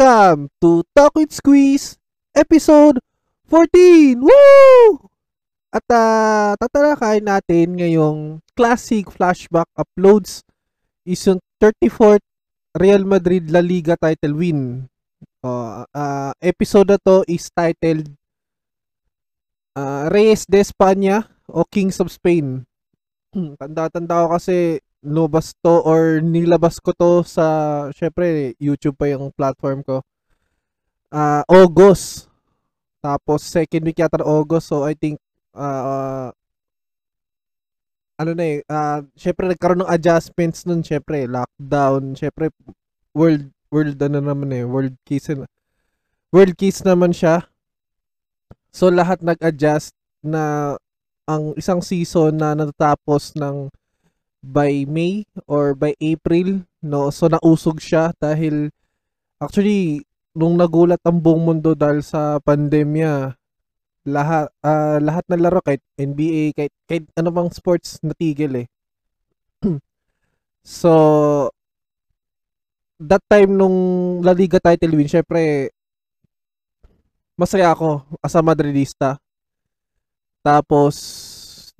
Welcome to Talk with Squeeze episode 14! Woo! At uh, tatalakayin natin ngayong classic flashback uploads is yung 34th Real Madrid La Liga title win. Uh, uh, episode na to is titled uh, Reyes de España o Kings of Spain. Tanda-tanda ko kasi lumabas to or nilabas ko to sa syempre YouTube pa yung platform ko. Uh, August. Tapos second week yata August so I think uh, ano na eh, uh, syempre nagkaroon ng adjustments nun, syempre, lockdown, syempre, world, world, ano naman eh, world case, world case naman siya. So, lahat nag-adjust na ang isang season na natatapos ng by May or by April, no? So nausog siya dahil actually nung nagulat ang buong mundo dahil sa pandemya, lahat uh, lahat ng laro kahit NBA, kahit kahit ano bang sports natigil eh. so that time nung La Liga title win, syempre masaya ako as a Madridista. Tapos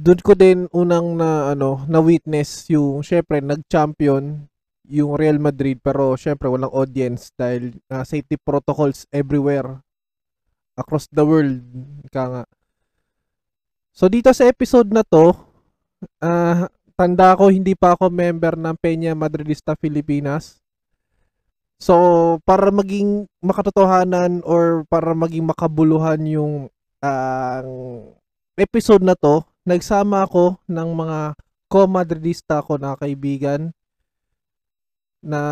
doon ko din unang na ano na witness yung syempre nag-champion yung Real Madrid pero syempre walang audience dahil uh, safety protocols everywhere across the world ka nga. So dito sa episode na to uh, tanda ko hindi pa ako member ng Peña Madridista Filipinas. So para maging makatotohanan or para maging makabuluhan yung uh, episode na to nagsama ako ng mga co-madridista ko na kaibigan na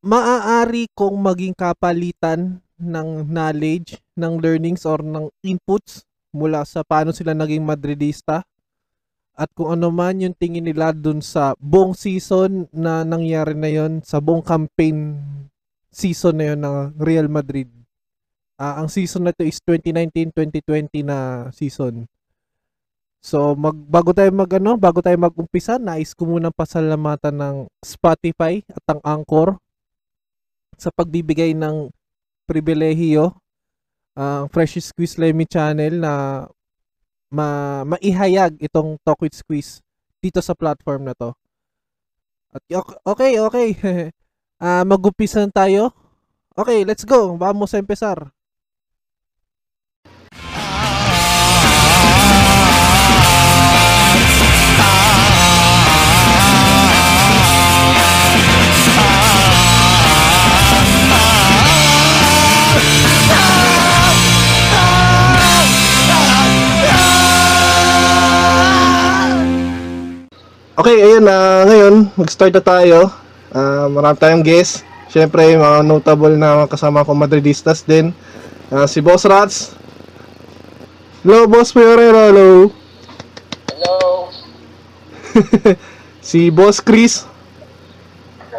maaari kong maging kapalitan ng knowledge, ng learnings or ng inputs mula sa paano sila naging madridista at kung ano man yung tingin nila dun sa buong season na nangyari na yon sa buong campaign season na yon ng Real Madrid. Uh, ang season na to is 2019-2020 na season. So, mag, bago tayo mag, ano, bago tayo mag-umpisa, nais ko muna pasalamatan ng Spotify at ang Anchor sa pagbibigay ng pribilehiyo ang uh, Fresh Squeeze Lemmy channel na ma maihayag itong Talk with Squeeze dito sa platform na to. At okay, okay. uh, mag-umpisa tayo. Okay, let's go. Vamos a empezar. Okay, ayun na uh, ngayon, mag-start na tayo. Uh, marami tayong guest. Siyempre, mga notable na kasama ko Madridistas din. Uh, si Boss Rats. Hello, Boss Fiorero. Hello. Hello. si Boss Chris.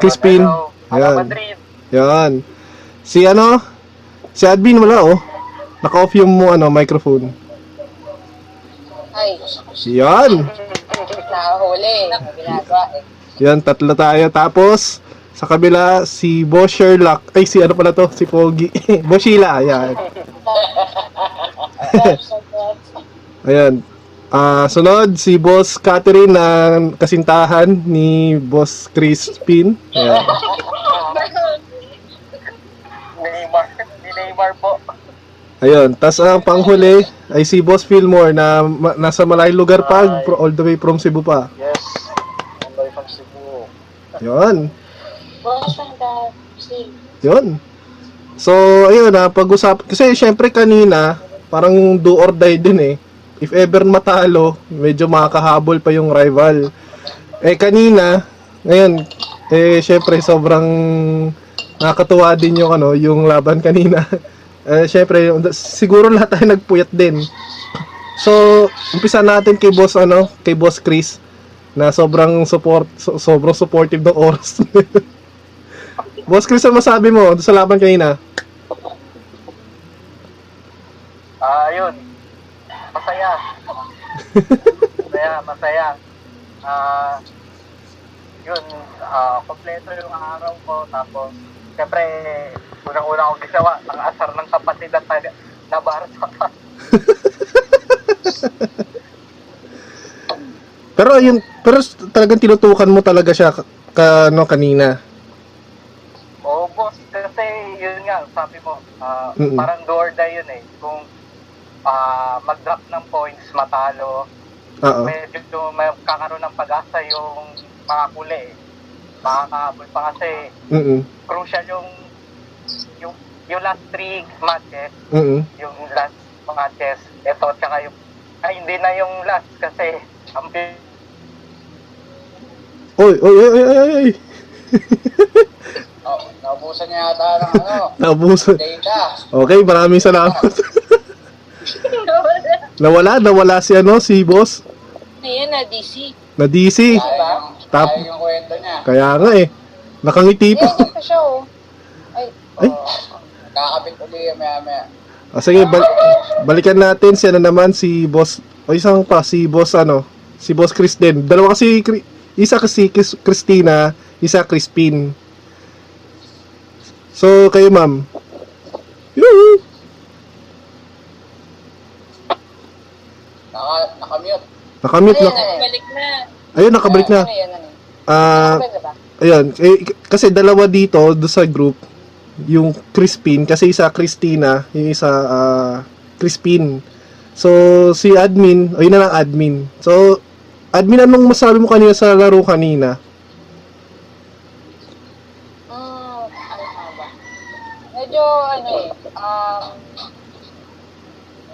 Crispin. Hello. Hello. Madrid. Yan. Si ano? Si Admin wala oh. Naka-off yung mo ano, microphone. Ay. Yan nakahuli. Ginagawa eh. Yan, tatlo tayo. Tapos, sa kabila, si Boss Sherlock. Ay, si ano pala to? Si Pogi. Boss Sheila, yan. Ayan. Uh, sunod, si Boss Catherine na kasintahan ni Boss Crispin. Ayan. Ayun, tas ang panghuli ay si Boss Fillmore na ma- nasa malayong lugar pa, pro- all the way from Cebu pa. Yes. All the way from Cebu. Yun. Boss, Yun. So, ayun na, pag-usap, kasi syempre kanina, parang do or die din eh. If ever matalo, medyo makakahabol pa yung rival. Eh kanina, ngayon, eh syempre sobrang nakakatuwa din yung ano, yung laban kanina. eh, syempre, siguro lahat tayo nagpuyat din. So, umpisa natin kay boss ano, kay boss Chris na sobrang support so, sobrang supportive ng oras. boss Chris, ano masabi mo sa laban kanina? Ah, uh, yun. Masaya. masaya, masaya. Ah, uh, yun, uh, kompleto yung araw ko tapos Siyempre, unang-una kong ginawa, ang asar ng kapatid at taga na Barca pa. Pero ayun, pero talagang tinutukan mo talaga siya ka, ka- ano, kanina. Oo, boss. Kasi yun nga, sabi mo, ah, Mm-mm. parang do or die yun eh. Kung ah, mag-drop ng points, matalo, Oo. medyo may kakaroon ng pag-asa yung mga kuli eh. Makakahabol pa kasi Mm. crucial yung yung last three matches, Mm. yung last matches, ito tsaka yung ay hindi na yung last kasi ang Oy, oy, oy, oy, oy, oy. Oh, naubusan niya yata ng ano, Naubusan. data. Okay, maraming salamat. nawala, nawala si ano, si boss Ayan na, DC. na DC. Sayang, Tap- sayang yung kwento niya. Kaya nga eh. Nakangiti Ayan, pa. pa siya, oh. Ay, Ay. Oh, kakabit uli yung maya maya. Ah, sige, bal- balikan natin si ano naman, si boss, o isang pa, si boss ano, si boss Chris din. Dalawa kasi, Cri- isa kasi Chris- Christina, isa Crispin. So, kayo ma'am. Yoo! Naka, nakamute. Nakamute na. balik na. Ayun, nakabalik na. Ano yan, ano yan? Ah, Nakabalik na ba? Ayun, eh, kasi dalawa dito do sa group, yung Crispin, kasi isa Christina, yung isa ah, Crispin. So, si admin, o yun na lang admin. So, admin, anong masabi mo kanina sa laro kanina? Mm? Medyo, ano eh, um,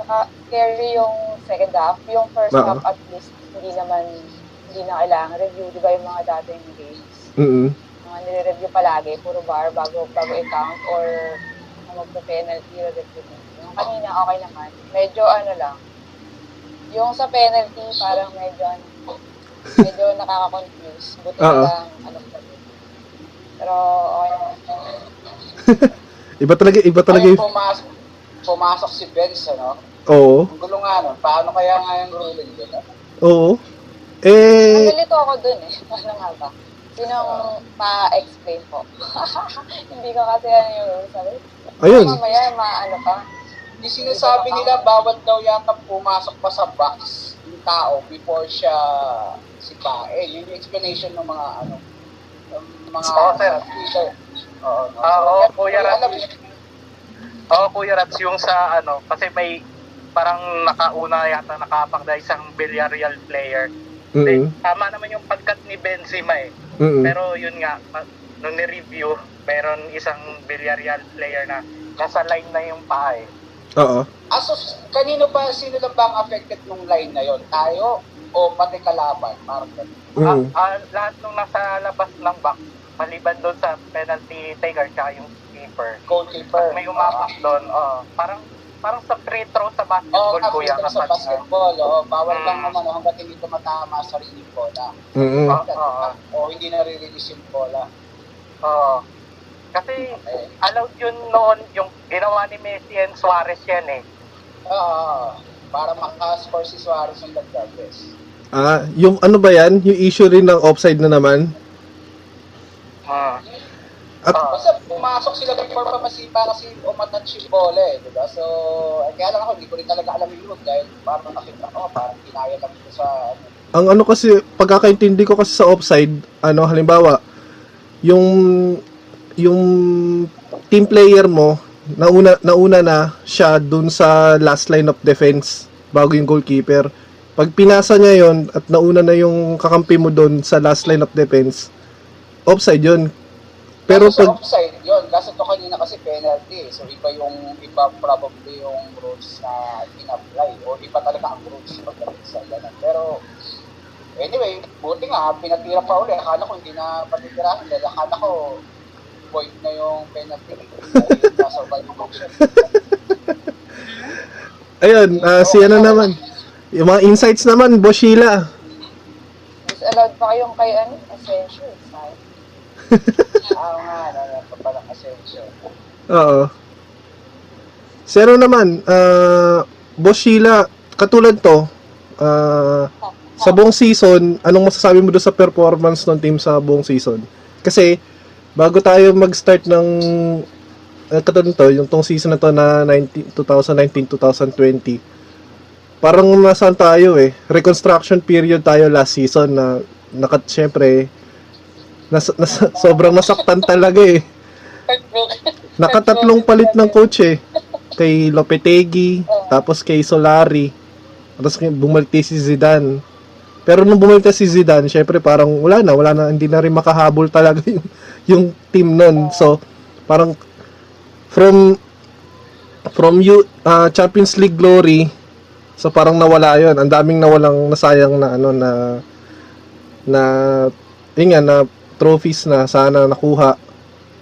naka-carry yung second half. Yung first Oo. half, at least, hindi naman, hindi na kailangan review. Di ba yung mga dating games? Mm Mga nire-review palagi, puro bar bago, bago i-count or magpa-penalty or review. Yung kanina, okay naman. Medyo ano lang, yung sa penalty, parang medyo, ano, medyo nakaka-confuse. Buti Oo. lang, ano pa. Pero, okay naman. Iba talaga, iba talaga yung... pumasok, pumasok si Benz, ano? Oo, Ang gulo nga nun. Paano kaya nga yung ruling ano? oo. Eh, Nalilito ako dun eh. Paano nga ba? Sinong ma-explain po? Hindi ko kasi ano yung rules. Sabi, ayun. Mamaya, ma-ano pa. Yung sinasabi nila, bawat daw yata pumasok pa sa box yung tao before siya sipain. Yun yung explanation ng mga ano, ng mga Oo, sir. Oo, no? Ah, oo, Kuya Rats. Oo, Kuya Rats, yung sa ano, kasi may parang nakauna yata nakapag na isang Villarreal player. Mm Eh, tama naman yung pagkat ni Benzema eh. Mm Pero yun nga, nung ni-review, meron isang Villarreal player na nasa line na yung paa eh. Oo. As of, kanino ba, sino lang ba ang affected nung line na yon? Tayo o pati kalaban? Parang. Mm. Ah, ah, lahat nung nasa labas ng box, maliban doon sa penalty taker tsaka yung keeper. Goalkeeper. May umapak doon, oh, parang parang sa free throw sa Oo, basketball, oh, kuya. sa kapag- basketball. Oh, bawal Mm. lang naman oh, hanggat hindi tumatama sa sarili bola. Mm. Oo, oo, O hindi na-release yung bola. oo. Kasi Eh, allowed yun noon, yung ginawa ni Messi and Suarez yan eh. ah, para makascore si Suarez ng lagdag, yes. Ah, yung ano ba yan? Yung issue rin ng offside na naman? Hmm. At, Oo. Basta pumasok sila before pa masipa kasi umatouch yung bola eh, di ba? So, eh, kaya lang ako, hindi ko rin talaga alam root dahil parang nakita ko, parang kinaya lang ito sa, ano, ang ano kasi, pagkakaintindi ko kasi sa offside, ano, halimbawa, yung, yung team player mo, nauna, nauna na siya dun sa last line of defense bago yung goalkeeper. Pag pinasa niya yon at nauna na yung kakampi mo dun sa last line of defense, offside yon Pero Kaso sa pag, offside yun, kasi to kanina kasi penalty. So iba yung, iba probably yung rules na in-apply. O iba talaga ang rules pagdating sa ganun. Pero, anyway, buti nga, pinatira pa uli. Akala ko hindi na patitirahan. Dahil akala ko, void na yung penalty. Nasa violation. ayun, ah, si ano naman, yung mga insights naman, Boss Sheila. Disallowed pa kayong kay ano, Asensio. Sayang. Ah, nga. Oo. Zero naman, ah, Boss Sheila, katulad to, ah, sa buong season, anong masasabi mo doon sa performance ng team sa buong season? Kasi, bago tayo mag-start ng uh, katulad nito, yung tong season na to na 19, 2019-2020, parang nasaan tayo eh. Reconstruction period tayo last season na nakat syempre nas, nas, sobrang nasaktan talaga eh. Nakatatlong palit ng coach eh. Kay Lopetegui, tapos kay Solari. Tapos kay- bumalik si Zidane. Pero nung bumalik si Zidane, syempre parang wala na, wala na, hindi na rin makahabol talaga yung, yung team nun. So, parang from from you uh, Champions League glory so parang nawala yon ang daming nawalang nasayang na ano na na yun nga na trophies na sana nakuha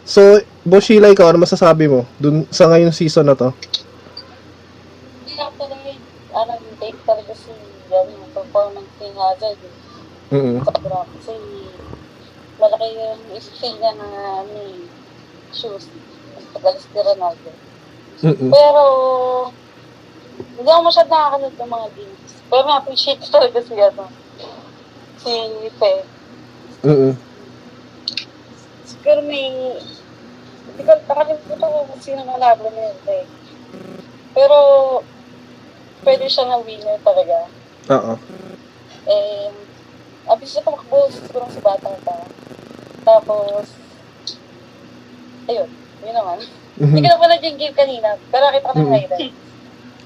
so Boss Sheila, ikaw ano masasabi mo dun sa ngayong season na to talaga, ano, take talaga si, yung performance ni Hazard. eh. mm Sobra. Kasi, malaki yung skill niya na, ano, eh, shoes. Mas pagalis ni Ronaldo. Pero, hindi ako masyad nakakanood ng mga games. Pero na-appreciate talaga si, ano, si Pe. mm Siguro may, hindi ko, nakalimutan ko kung sino ang laban na yun, eh. Pero, pwede siya na winner talaga. oo Eh, abis siya tumakbo, siguro si Batang pa. Tapos, ayun, yun naman. Hindi ko na pala yung game kanina, pero nakita ko ng Mhm.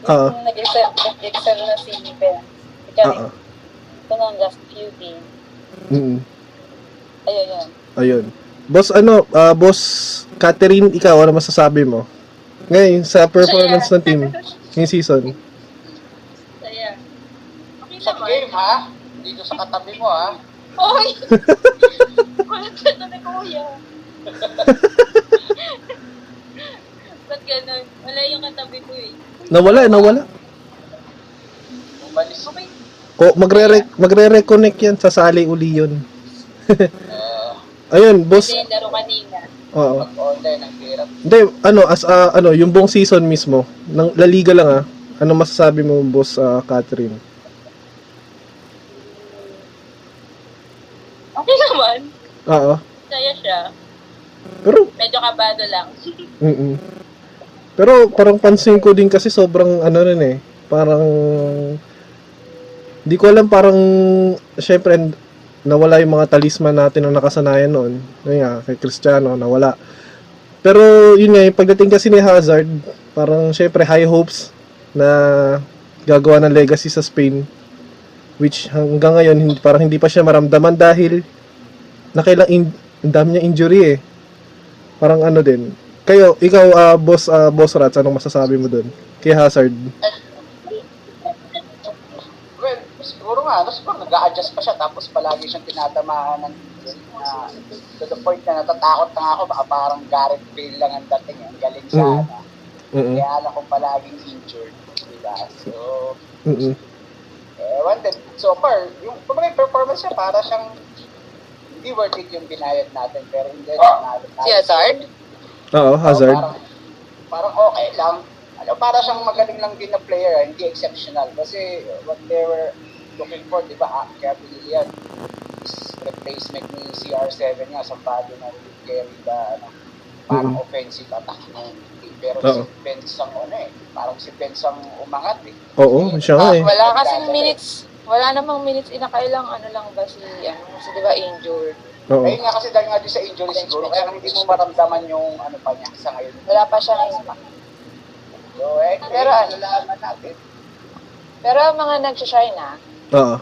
Oo. Yung nag-excel, nag-excel na si Ben. Oo ito na ang last few games. mm Ayun, yun. ayun boss ano ah, boss Catherine ikaw ano masasabi mo ngayon sa performance ng team ngayong season Saya. Okay Sa game ha? Dito sa katabi mo ha? Oy! Kulit na ni Kuya. Ba't ganun? Wala yung katabi ko eh. nawala nawala Umalis. Okay. ko magre magre-reconnect yan sasali uli yun Uh, ayun boss yung laro kanina. oo Mag-online ang hirap. Hindi, ano, as a, ano, yung buong season mismo, ng La Liga lang ah, ano masasabi mo, boss ah, Catherine? Okay naman. Oo. Saya siya. Pero, Medyo kabado lang. mm Pero, parang pansin ko din kasi sobrang, ano rin eh, parang, di ko alam, parang, syempre, nawala yung mga talisman natin na nakasanayan noon. Yun nga, kay Cristiano, nawala. Pero, yun nga, yung pagdating kasi ni Hazard, parang, syempre, high hopes na gagawa ng legacy sa Spain. Which hanggang ngayon, hindi, parang hindi pa siya maramdaman dahil nakailang in, dami niya injury eh. Parang ano din. Kayo, ikaw, ah, boss, ah, boss Rats, anong masasabi mo dun? Kay Hazard. Well, siguro nga, ano, nag-a-adjust pa siya tapos palagi siyang tinatamaan ng na to the point na natatakot na nga ako baka parang Gareth Bale lang ang dating ang galing sa Mhm. ano. Mm-mm. Kaya alam kong palaging injured. Diba? So, Mm-mm. ewan din. So far, yung kumbaga performance niya para siyang hindi worth it yung binayad natin pero hindi natin. Si Hazard? Oo, Hazard. Parang, parang okay lang. Ano, para siyang magaling lang din na player, ah, hindi exceptional. Kasi what they were looking for, di ba, ah, kaya pinili yan. Is replacement ni CR7 nga sa bado na will carry the, ano, parang offensive attack ng team. Pero Oo. si Benz ang ano eh, parang si Benz ang umangat eh. Oo, siya nga eh. Wala kasing minutes. Wala namang minutes inakailang ano lang ba si ano kasi 'di ba injured. Oo. Ayun nga kasi dahil nga din sa injury siguro, kaya hindi mo maramdaman yung ano pa niya sa ngayon. Wala pa siyang impact. So, eh, pero ano nalaman natin. Pero ang mga nag-shine na, Oo.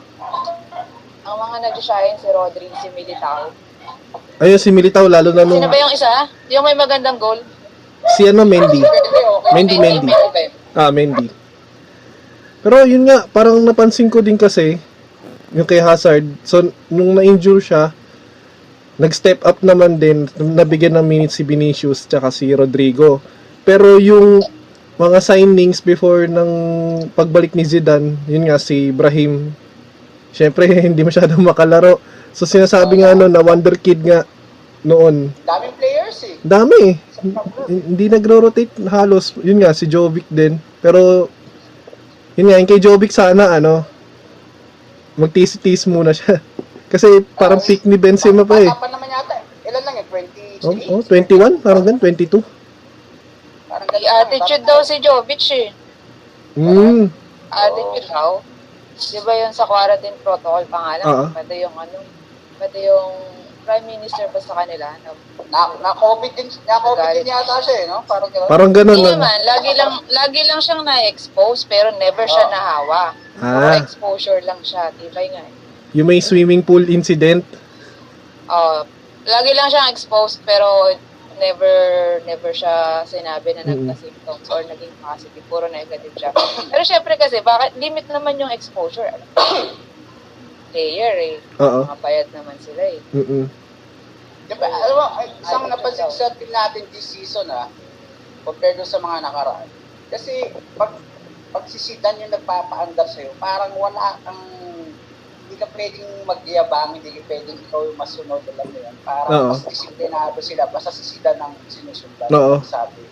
ang mga nag-shine si Rodri, si Militao. Ayun, si Militao, lalo na nung Sino ba yung isa? Yung may magandang goal? si ano, Mendy. Mendy, Mendy. Ah, Mendy. Pero yun nga, parang napansin ko din kasi, yung kay Hazard, so nung na-injure siya, nag-step up naman din, nabigyan ng minutes si Vinicius tsaka si Rodrigo. Pero yung mga signings before ng pagbalik ni Zidane, yun nga si Ibrahim, syempre hindi masyadong makalaro. So sinasabi nga no, na wonder kid nga noon. Daming players eh. Dami eh. Hindi nagro-rotate halos. Yun nga, si Jovic din. Pero, yun nga, yung kay Jovic sana, ano, magtis-tis muna siya. Kasi parang Ah, pick ni Benzema pa eh. Pa naman yata. eh. Ilan lang yun? Oh, oh 21? Parang gan 22? Parang May ganun. attitude daw si Jovic eh. Hmm. Attitude daw. Di ba yun sa quarantine protocol pangalan? Oo. Pati yung ano, pati yung prime minister ba sa kanila? Na, Na, na COVID din, na COVID Nagalit. din yata siya eh, no? Parang gano'n. Parang ganun Hindi lang. naman, lagi lang, lagi lang siyang na-expose pero never siya nahawa. Puro Ah, exposure lang siya. Tibay nga eh. yung may swimming pool incident. Oh, lagi lang siyang exposed pero never never siya sinabi na nagka-symptoms or naging positive. Puro negative siya. Pero syempre kasi, bakit limit naman yung exposure? Alam mo, Player eh. Oo. Mga bayad naman sila eh. Mm-mm. Diba, alam mo, isang napansin sa team natin this season ah, compared sa mga nakaraan. Kasi pag pag si Zidane yung nagpapaandar sa'yo, parang wala kang hindi ka pwedeng magyabang, hindi ka pwedeng ikaw yung masunod, alam mo yan. Parang Oo. mas disiplinado sila, basta si Zidane ang sinusundan. Oo. Sabi.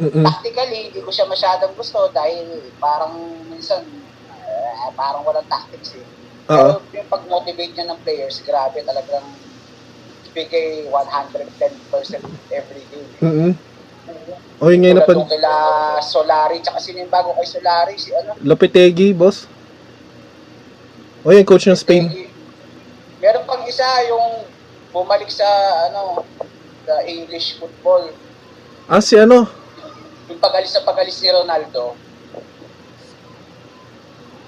Mm-mm. Tactically, hindi ko siya masyadong gusto dahil parang minsan eh, parang walang tactics eh. Oo. Pero yung pag-motivate niya ng players, grabe talagang bigay 110% every game. Mm-mm. O yun nga yung Tulad nung kila Solari, tsaka sino yung bago kay Solari, si ano? Lopetegi, boss. O yun, coach ng Spain. Meron pang isa yung bumalik sa ano, the English football. Ah, si ano? Yung pagalis sa pagalis ni Ronaldo.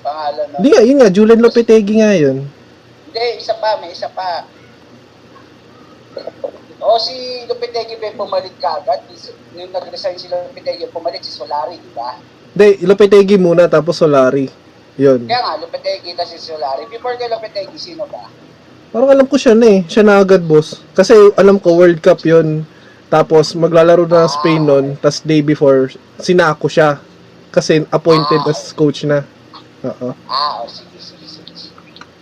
Pangalan na. Hindi nga, yun nga, Julian Lopetegi nga yun. Hindi, isa pa, may isa pa. O si Lopetegui ba pumalit ka agad? Nung nag-resign si Lopetegui, pumalit si Solari, di ba? Hindi, Lopetegi muna, tapos Solari. Yun. Kaya nga, Lopetegui kasi si Solari. Before kay Lopetegui, sino ba? Parang alam ko siya na eh. Siya na agad, boss. Kasi alam ko, World Cup yun. Tapos, maglalaro na ng Spain nun. Tapos, day before, sinako siya. Kasi appointed Ah. as coach na. Oo. Ah, o sige, sige, sige.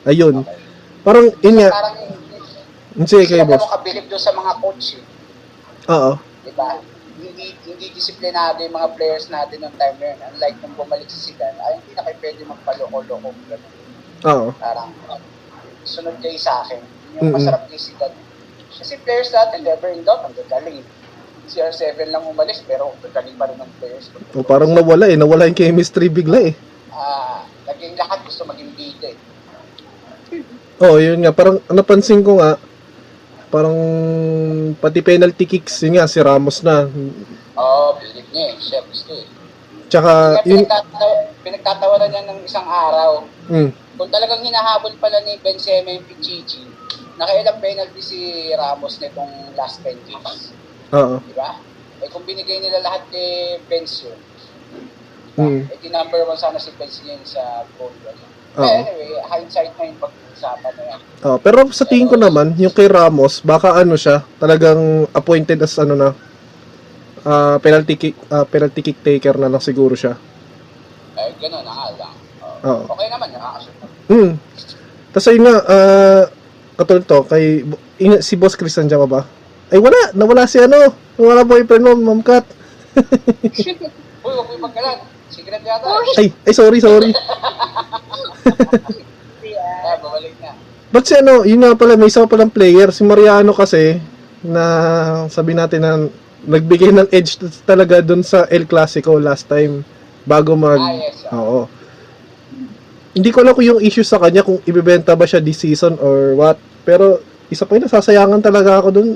Ayun. Okay. Parang, yun nga. Parang Sige hindi kayo, sila boss. ganun kabilib doon sa mga Hindi, hindi disiplinado yung mga players natin ng time na yun. Unlike nung bumalik si Zidane, ay hindi na kayo pwede magpaloko-loko. Oo. Parang, sunod kayo sa akin. Yung Mm-mm. masarap kay Zidane. Kasi players natin, never in doubt, ang gagaling. CR7 lang umalis, pero gagaling pa rin ng players. O, parang nawala eh. Nawala yung chemistry bigla eh. Ah, naging lahat gusto maging bida eh. Oo, yun nga. Parang napansin ko nga, parang pati penalty kicks, yun nga, si Ramos na. Oo, oh, bilib niya eh. Siya gusto eh. Tsaka, Kaya yun, pinagtatawa, pinagtatawanan niya ng isang araw. mm, Kung talagang hinahabol pala ni Benzema yung Pichichi, nakailang penalty si Ramos nitong last 10 games. oo. Di ba? Eh kung binigay nila lahat kay Benz yun, Mm. eh di number one sana si Benz ngayon sa goal. Ano? Oo. Eh, anyway, hindsight na yung pag-uusapan na yan. Oh, pero sa tingin ko naman, yung kay Ramos, baka ano siya, talagang appointed as ano na, ah, penalty kick, ah, penalty kick taker na lang siguro siya. Eh, gano'n na nga lang. Oo. Oo. Okay naman, nakakashoot na. Hmm. Tapos ayun nga, ah, katulad to, kay, ina- si Boss Chris nandiyan ba? Ay wala, nawala si ano, nawala boyfriend mo, Ma'am Kat. Uy, huwag mo magkalat. Secret yata. Ay, ay sorry, sorry. Ah, bumalik na. Ba't si ano, yun nga pala, may isa pa palang player, si Mariano kasi, na sabi natin na nagbigay ng edge t- talaga dun sa El Clasico last time bago mag Ah, yes. Oo. Hindi ko alam kung yung issue sa kanya kung ibebenta ba siya this season or what. Pero isa pa yung nasasayangan talaga ako dun.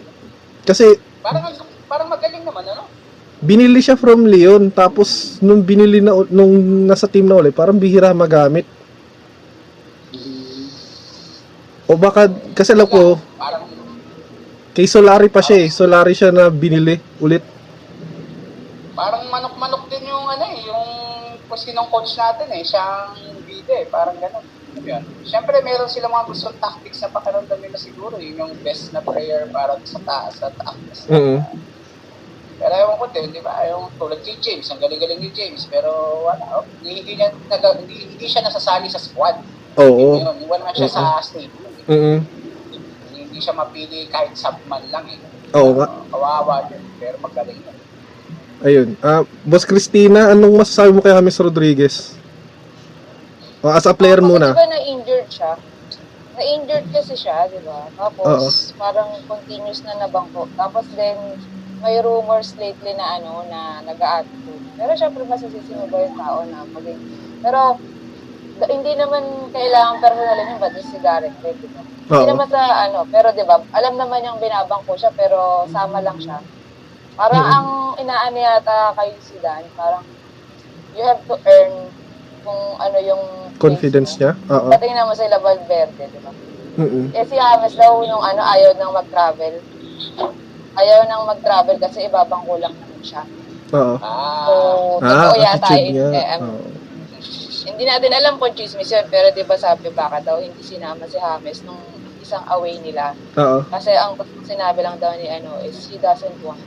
Kasi Parang, parang magaling naman, ano? Binili siya from Leon tapos nung binili na nung nasa team na ulit, parang bihira magamit. O baka kasi alam ko kay Solari pa siya eh. Solari siya na binili ulit. parang manok-manok din yung ano eh, yung kasi ng coach natin eh, siyang bida eh, parang gano'n. Ano yun? Siyempre, meron sila mga gustong tactics na pakiramdam nila siguro, yun yung best na player para sa taas, sa taas. Mhm. Pero ewan ko din, di ba, yung tulad kay James, ang galing-galing ni James, pero wala, oh, hindi, niya, naga, hindi, hindi siya nasasali sa squad. Oo. Yun, wala siya sa stadium. eh. Mhm. Hindi, hindi siya mapili kahit subman lang eh. Oo nga. Uh, kawawa din, pero magaling yun. Ayun. Ah, Boss Christina, anong masasabi mo kay James Rodriguez? O, as a player Kasi muna. Di ba na-injured siya? na-injured kasi siya, di ba? Tapos, parang continuous na nabangko. Tapos then, may rumors lately na ano, na nag-attitude. Pero syempre, masasisi mo ba yung tao na maging... Pero, da- hindi naman kailangan personalin yung ba't si Gareth Bale, di ba? Hindi Oo. naman sa ano, pero di ba, alam naman yung binabangko siya, pero sama lang siya. Parang ang inaano yata kay Zidane, parang you have to earn kung ano yung Confidence niya? Oo. Pati naman sila Valverde, di ba? Mm-mm. Eh si James daw yung ano, ayaw nang mag-travel. Ayaw nang mag-travel kasi ibabangko lang naman siya. Oo. So, Ah, Ah, totoo yata eh. eh, um, hindi natin alam kung chismis yun, pero di ba sabi baka daw hindi sinama si James nung isang away nila. Oo. Kasi ang sinabi lang daw ni ano is he doesn't want.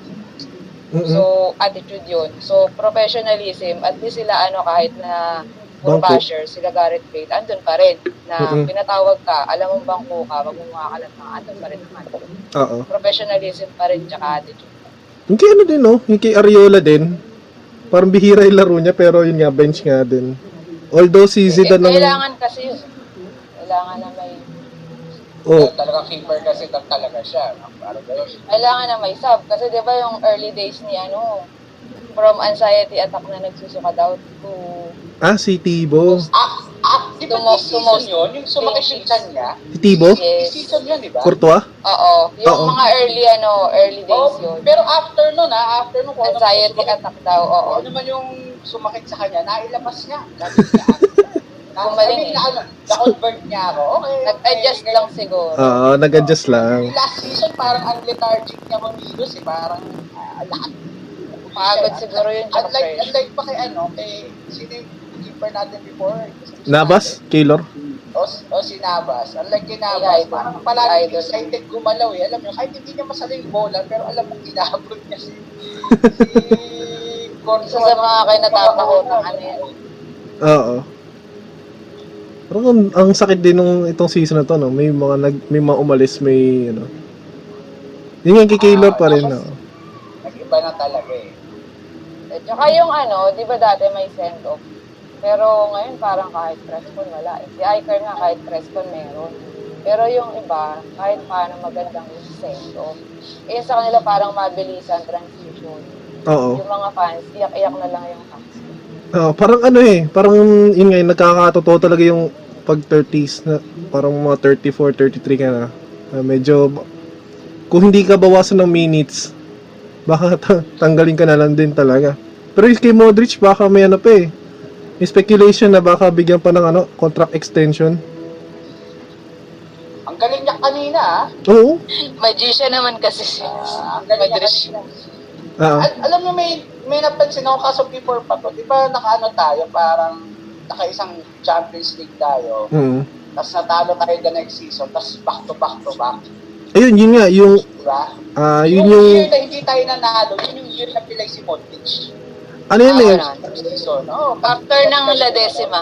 Mm-mm. So, attitude yun. So, professionalism, at least sila ano kahit na puro basher, sila Gareth Bale, andun pa rin. Na Mm-mm. pinatawag ka, alam mong bangko ka, magmumukha ka lang, andun pa rin naman. Oo. Professionalism pa rin, tsaka attitude. Yung kay ano din, no? Yung kay Ariola din. Parang bihira yung laro niya, pero yun nga, bench nga din. Although si Zidane eh, ng... kailangan kasi yun. Kailangan na may Oh, Talagang keeper kasi tal- talaga siya. Parang gano'n. kailangan na may sub. Kasi di ba yung early days ni ano, from anxiety attack na nagsusuka daw to ah, si Tibo. Ah, ah, di ba Tumo- season tumos- yun? Yung sumakit yung chan niya? Si Tibo? Yes. season yun, di ba? Courtois? Oo. Yung Oo. mga early ano, early days Oh, yun. pero after nun ah, after nun, kung ano Anxiety sumakit- attack daw, oo. Kung ano naman yung sumakit sa kanya, nailabas niya. Gamit niya. Na, Gumaling I mean, eh. na, ano, na-convert niya ako. Okay. Nag-adjust okay, lang siguro. Oo, nag-adjust lang. Yung last season, parang ang lethargic niya kumilos eh. Parang ah, lahat. Pagod siguro yun, Unlike, unlike pa kay ano, kay sino yung keeper natin before? Nabas? Kaylor? O, o si Navas. Unlike kay idol. parang palagi excited gumalaw eh. Alam mo, kahit hindi niya masala yung bola, pero alam mo, inaabot niya si... si Corso, Isa sa mga kayo natatakotan, ano yan. Oo. Parang ang, ang sakit din nung itong season na to, no? May mga nag, may mga umalis, may ano. Yun yung kay Kaylor pa rin, no? Nag-iba na talaga eh. At saka yung ano, di ba dati may send-off? Pero ngayon parang kahit press con wala. eh. Si Iker nga kahit press con meron. Pero yung iba, kahit paano magandang send-off. Eh sa kanila parang mabilisan transition. Oo. Yung mga fans, iyak-iyak na lang yung fans. Oo, parang ano eh, parang yun nga, yung nagkakatotoo talaga yung pag 30s na, parang mga 34, 33 ka na. Ah, medyo, kung hindi ka bawasan ng minutes, baka ta- tanggalin ka na lang din talaga. Pero yung kay Modric, baka may ano pa eh. May speculation na baka bigyan pa ng ano, contract extension. Ang galing niya kanina ah. Oo. Magician naman kasi si Ah, ang galing niya Madrid. kanina. Ah, Al- alam mo, may, may napansin ako kaso before pa to. Di ba nakaano tayo, parang naka-isang Champions League tayo. mm. Tapos natalo tayo the next season. Tapos back to back to back. Ayun, yun nga, yung, Di ba? ah, yun yung, yung, year na hindi tayo nanalo, yun yung year na pilay si Modric. Ano yun eh, Ah, Season. Oh, After ng La Decima.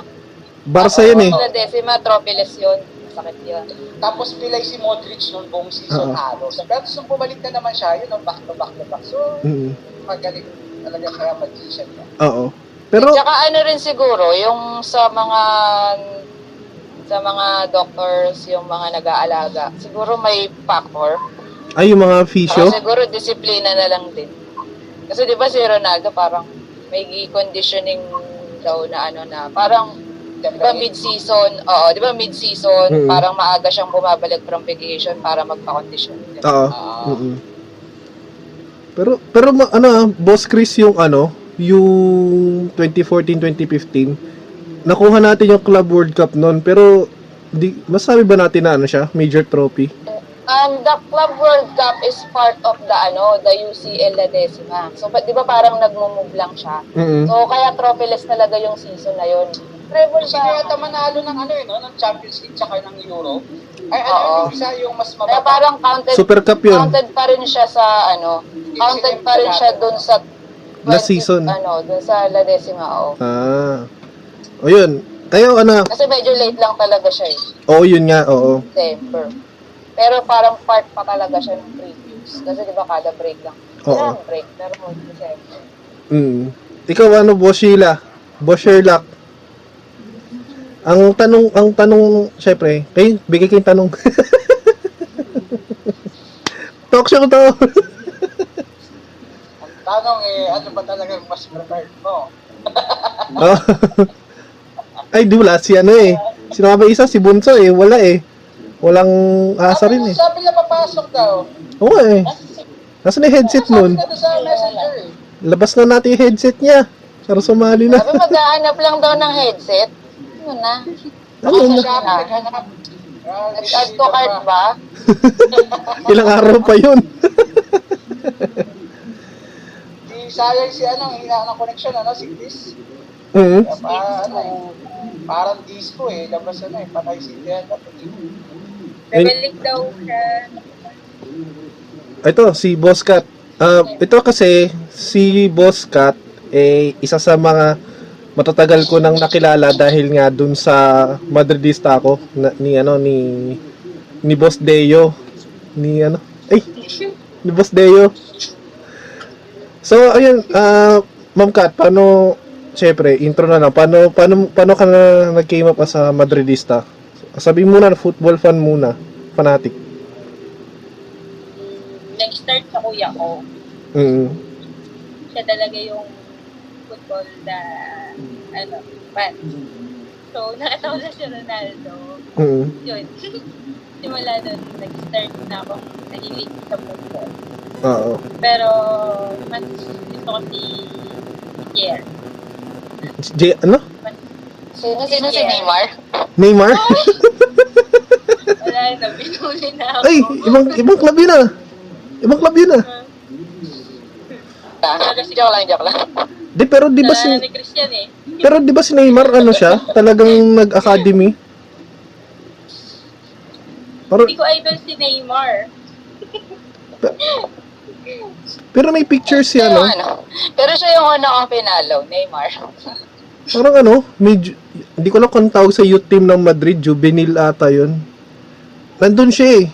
Barca yun eh. La Decima, trophies yun. Sakit yun. Tapos pilay si Modric noong buong season Oo. halos. Pero tapos nung bumalik na naman siya, yun, back to back to back. So, Mm. magaling talaga kaya magician niya. Oo. Pero, Tsaka ano rin siguro, yung sa mga sa mga doctors, yung mga nag-aalaga, siguro may factor. ay, yung mga fisyo. Saka siguro disiplina na lang din. Kasi di ba si Ronaldo parang may conditioning daw na ano na parang di ba mid-season, oo, di ba mid-season, Mm. parang maaga siyang bumabalik from vacation para magpa-condition. Oo. Ah, Mm-mm. Pero pero ma- ano, ah, Boss Chris yung ano, yung 2014-2015, nakuha natin yung Club World Cup noon, pero di masabi ba natin na ano siya, major trophy? Um, the Club World Cup is part of the ano, the UCL La Decima. So, ba- di ba parang nagmo-move lang siya? Mm. So, kaya trophyless talaga yung season na yun. Treble Sino yata siya. manalo ng ano eh, no? ng Champions League tsaka ng Euro? Ay, ano Oo. yung isa yung mas Kaya mababa? parang counted, Super Cup yun. counted pa rin siya sa ano, counted pa rin siya dun sa Last season. Ano, dun sa La Decima, oo. Ah. O yun. Tayo ano, Kasi medyo late lang talaga siya eh, oo yun nga, oo. December. Pero parang part pa talaga siya ng previews. Kasi di ba kada break lang. Oo. Wala break, pero December. Mm. Ikaw ano, Boss Sheila? Boss Sherlock? Ang tanong, ang tanong, syempre, kayo, bigay kayong tanong. Talk show to. Ang tanong eh, ano ba talaga yung mas preferred mo? Oh. Ay, di wala. Si ano eh. Ba isa? Si Bunso eh. Wala eh. Walang asa rin eh. Sabi na papasok daw. Oo nga eh. Nasaan yung headset nun? Sabi na sa messenger eh. Labas na natin yung headset niya. Para sumali na. Sabi maghahanap lang daw ng headset. Ano na? Ano na? Nag-add to cart ba? Ilang araw pa yun. Si sayang si ano, hina ng connection ano, si Chris. Mhm. Pa, ano eh, parang disco eh, labas ano eh, patay si Diana. Rebellic daw siya. Ito, si Boss Cat. Ah, ito kasi, si Boss Cat, eh, isa sa mga matatagal ko nang nakilala dahil nga dun sa Madridista ako na, ni ano ni ni Boss Deo. Ni ano? Ay! Ni Boss Deo. So ayun ah Ma'am Kat paano syempre intro na lang. Paano paano paano ka na nag-came up as a Madridista sabi muna football fan muna fanatic nag-start sa kuya ko. mm Siya talaga yung football na, ano, fan. So, nakatawa na si Ronaldo. mm Yun. Simula nun, nag-start na akong nahilig sa football. Oo. Pero, mas gusto ko si Pierre. J, ano? Sino, sino si Neymar? Neymar? Wala na, binuli na ako. Ay, ibang ibang club yun ah. Ibang club yun ah. Ah, joke lang, joke lang. Di pero di ba si Naalala ni Christian eh. pero di ba si Neymar ano siya? Talagang nag-academy. Pero Hindi ko idol si Neymar. pero may picture si Pero ano. pero siya yung una kong pinalo, Neymar. Parang ano, medyo, hindi ko lang kung tawag sa youth team ng Madrid, juvenile ata yun. Nandun siya eh.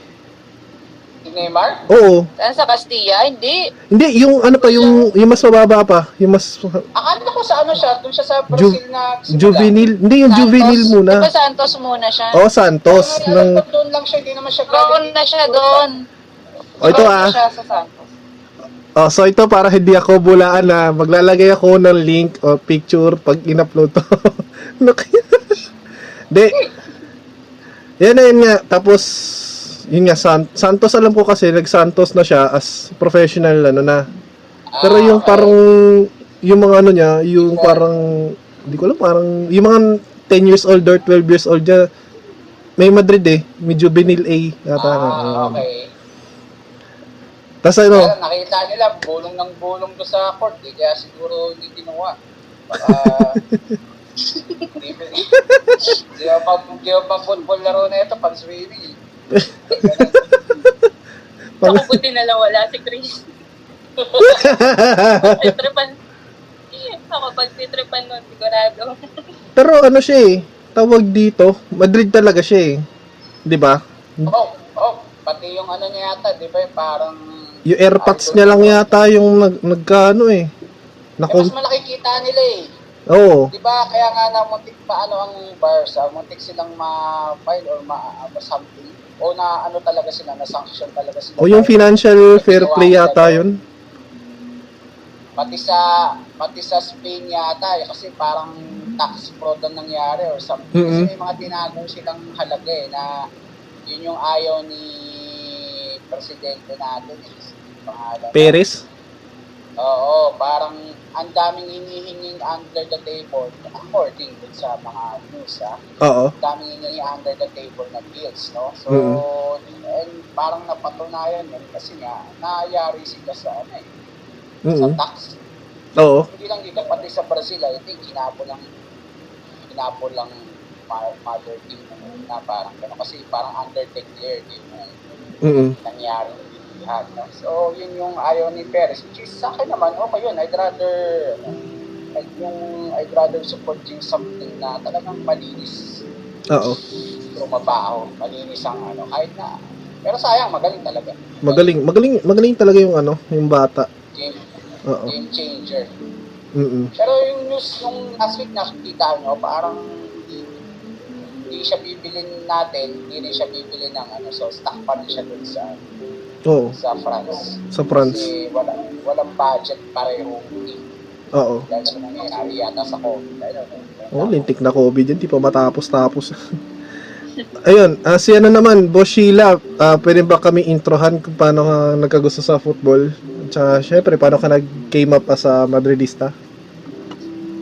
Si Neymar? Oo. Saan sa Castilla? Hindi. Hindi, yung ano pa, yung, yung mas mababa pa. Yung mas Akala ko sa ano siya, doon siya sa Brazil na simula. juvenile. Hindi, yung Santos. juvenile muna. Di ba Santos muna siya? Oo, Santos. Ano, Ng, ko doon lang siya, hindi naman siya Doon na siya doon. oh, ito Doon ah. siya sa Santos. Oh, so ito para hindi ako bulaan na maglalagay ako ng link o picture pag in-upload to. Nak- De. Yan na yun nga. Tapos, yun nga, San- Santos alam ko kasi, nag-Santos na siya as professional, ano na. Pero yung parang, yung mga ano niya, yung parang, hindi ko alam, parang, yung mga 10 years old or 12 years old niya, may Madrid eh, may juvenile A. Yata, Ah, okay. Tapos ano, Kaya nakita nila, bulong ng bulong doon sa court, eh, kaya siguro hindi kinuha. Baka, hindi ba, pa, di ba pa football laro na ito, pang swimming. eh. Ako buti na lang wala si Chris. Titripan. Ako pag titripan nun, sigurado. Pero ano siya eh, tawag dito, Madrid talaga siya eh. 'Di ba? Oh, oh, pati yung ano niya yata, di ba, parang... Yung airpods niya lang yata yung nag nagkaano eh. Eh, Nako. mas malaki kita nila eh. Oo. Di ba, kaya nga na muntik pa ano ang Barca, muntik silang ma-file or ma- ma something. O na ano talaga sila, na sanction talaga sila. O yung financial fair play yata yun. pati sa pati sa Spain yata eh, kasi parang tax fraud ang nangyari or something. Mhm. Kasi may mga tinago silang halaga eh, na yun yung ayaw ni presidente natin eh. Pangalan. Perez. Oo, parang ang daming hinihinging under the table according dun sa mga news ah. Oo. Ang daming hinihingi under the table na deals, no? So, Mhm. and parang napatunayan yun kasi nga, nangyayari sila sa ano eh, sa Mm. tax Oo. hindi lang dito, pati sa Brazil, I think, kinapo lang, kinapo lang mother team na parang gano'n. Kasi parang under-declared yung Mm. nangyari lahat. No? So, yun yung ayaw ni Perez. Which is, sa akin naman, okay yun. I'd rather, ano, like, yung, I'd rather support yung something na talagang malinis. Oo. Trumabaho. Malinis ang ano, kahit na. Pero sayang, magaling talaga. Magaling, magaling, magaling talaga yung ano, yung bata. Game, Oo. game changer. Mm. Pero yung news nung last week nakikita nyo, parang hindi, siya bibilin natin, hindi rin siya bibili ng ano, so stock pa rin siya dun sa Oo, sa France. sa France. Kasi wala, walang budget parehong team. Oo. Dahil sa nangyayari yata sa COVID. Know. Oh, lintik na COVID yan, di pa matapos-tapos. Ayun, ah, si ano naman, Boss Sheila, ah, pwede ba kami introhan kung paano ka nagkagusto sa football? At saka, syempre, paano ka nag-came up as a Madridista?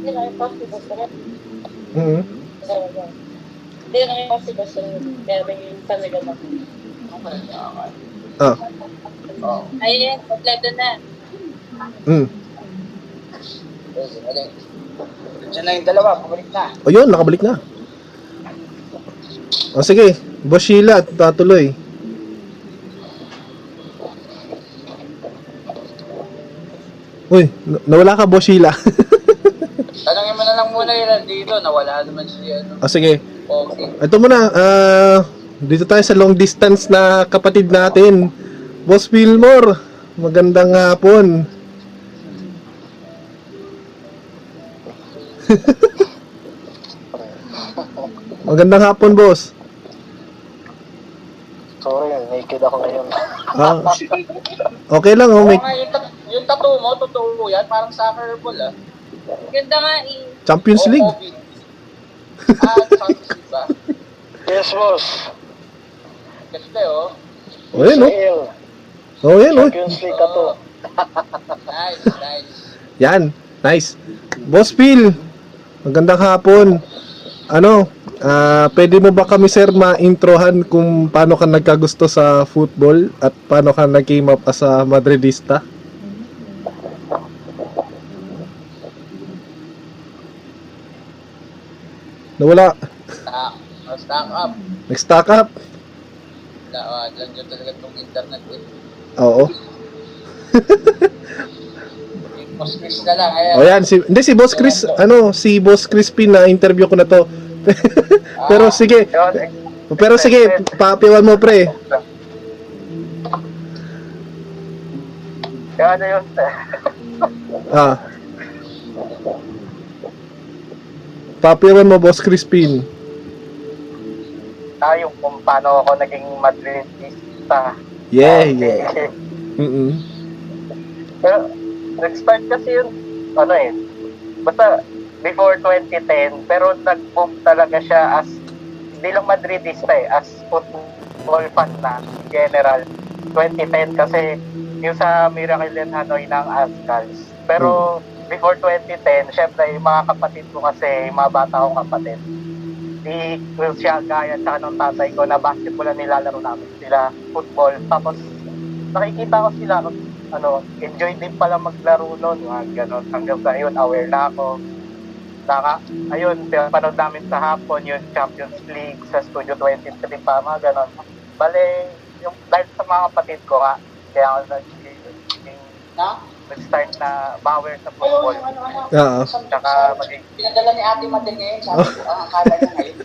Hindi na yung possible sa Mhm. Hindi na yung possible sa Pero yung talaga na. Okay, okay. Ah, Oh, Ayun, kompleto na. mm. Diyan na yung dalawa, pabalik na. O yun, nakabalik na. O sige, Boss Sheila, tatuloy. Uy, na- nawala ka, Boss Sheila. Tanongin mo na lang muna yun dito, nawala naman siya. Ano. o sige, Okay. ito muna, ah, dito tayo sa long distance na kapatid natin. Boss Wilmore, magandang hapon. magandang hapon, boss. Sorry, naked ako ngayon. Ah, okay lang, oh, may yung, tat- yung tattoo mo, totoo yan, parang soccer ball ah. Ganda nga eh. Champions League. Ah, Champions League ba? Yes, boss. Ganda oh. O yan, oh. Israel. Oh, yan, oh. Champions League ka to. Nice, nice. Yan, nice. Boss Phil, magandang hapon. Ano, ah, pwede mo ba kami sir ma-introhan kung paano ka nagkagusto sa football at paano ka nag-came up as a Madridista? Nawala. Oh, stock up. Nag-stack up. Na, uh, dyan dyan talaga itong internet eh. Oo. Post Chris na lang, ayan. O yan, si, hindi si Boss Chris, ano, si Boss Crispin na interview ko na to. Pero sige, pero sige, papiwan mo pre. Kaya ano yun? Ah. Papiwan mo, Boss Crispin. Tayo kung paano ako naging Madridista. Yeah, yeah. Mm Pero, nag-start kasi yun, ano eh, basta before 2010, pero nag-boom talaga siya as, hindi lang Madridista eh, as football fan na, general. 2010 kasi yung sa Miracle in Hanoi ng Ascals. Pero before 2010, syempre yung mga kapatid ko kasi, yung mga bata kong kapatid, di Will Siagay at saka nung tatay ko na basketball ang nilalaro namin sila, football. Tapos nakikita ko sila, ano, enjoy din pala maglaro noon, mga ganon. Hanggang sa yun, aware na ako. Naka, ayun, pinapanood namin sa hapon, yung Champions League sa Studio 23 pa, mga ganon. Bale, yung, dahil sa mga kapatid ko nga, kaya ako nag, Na? Nag-start na bawal sa football. yung ano, ano. Oo. Tsaka maging Pinadala ni Ate Madel ngayon, sabi ko, ang akala niya ngayon.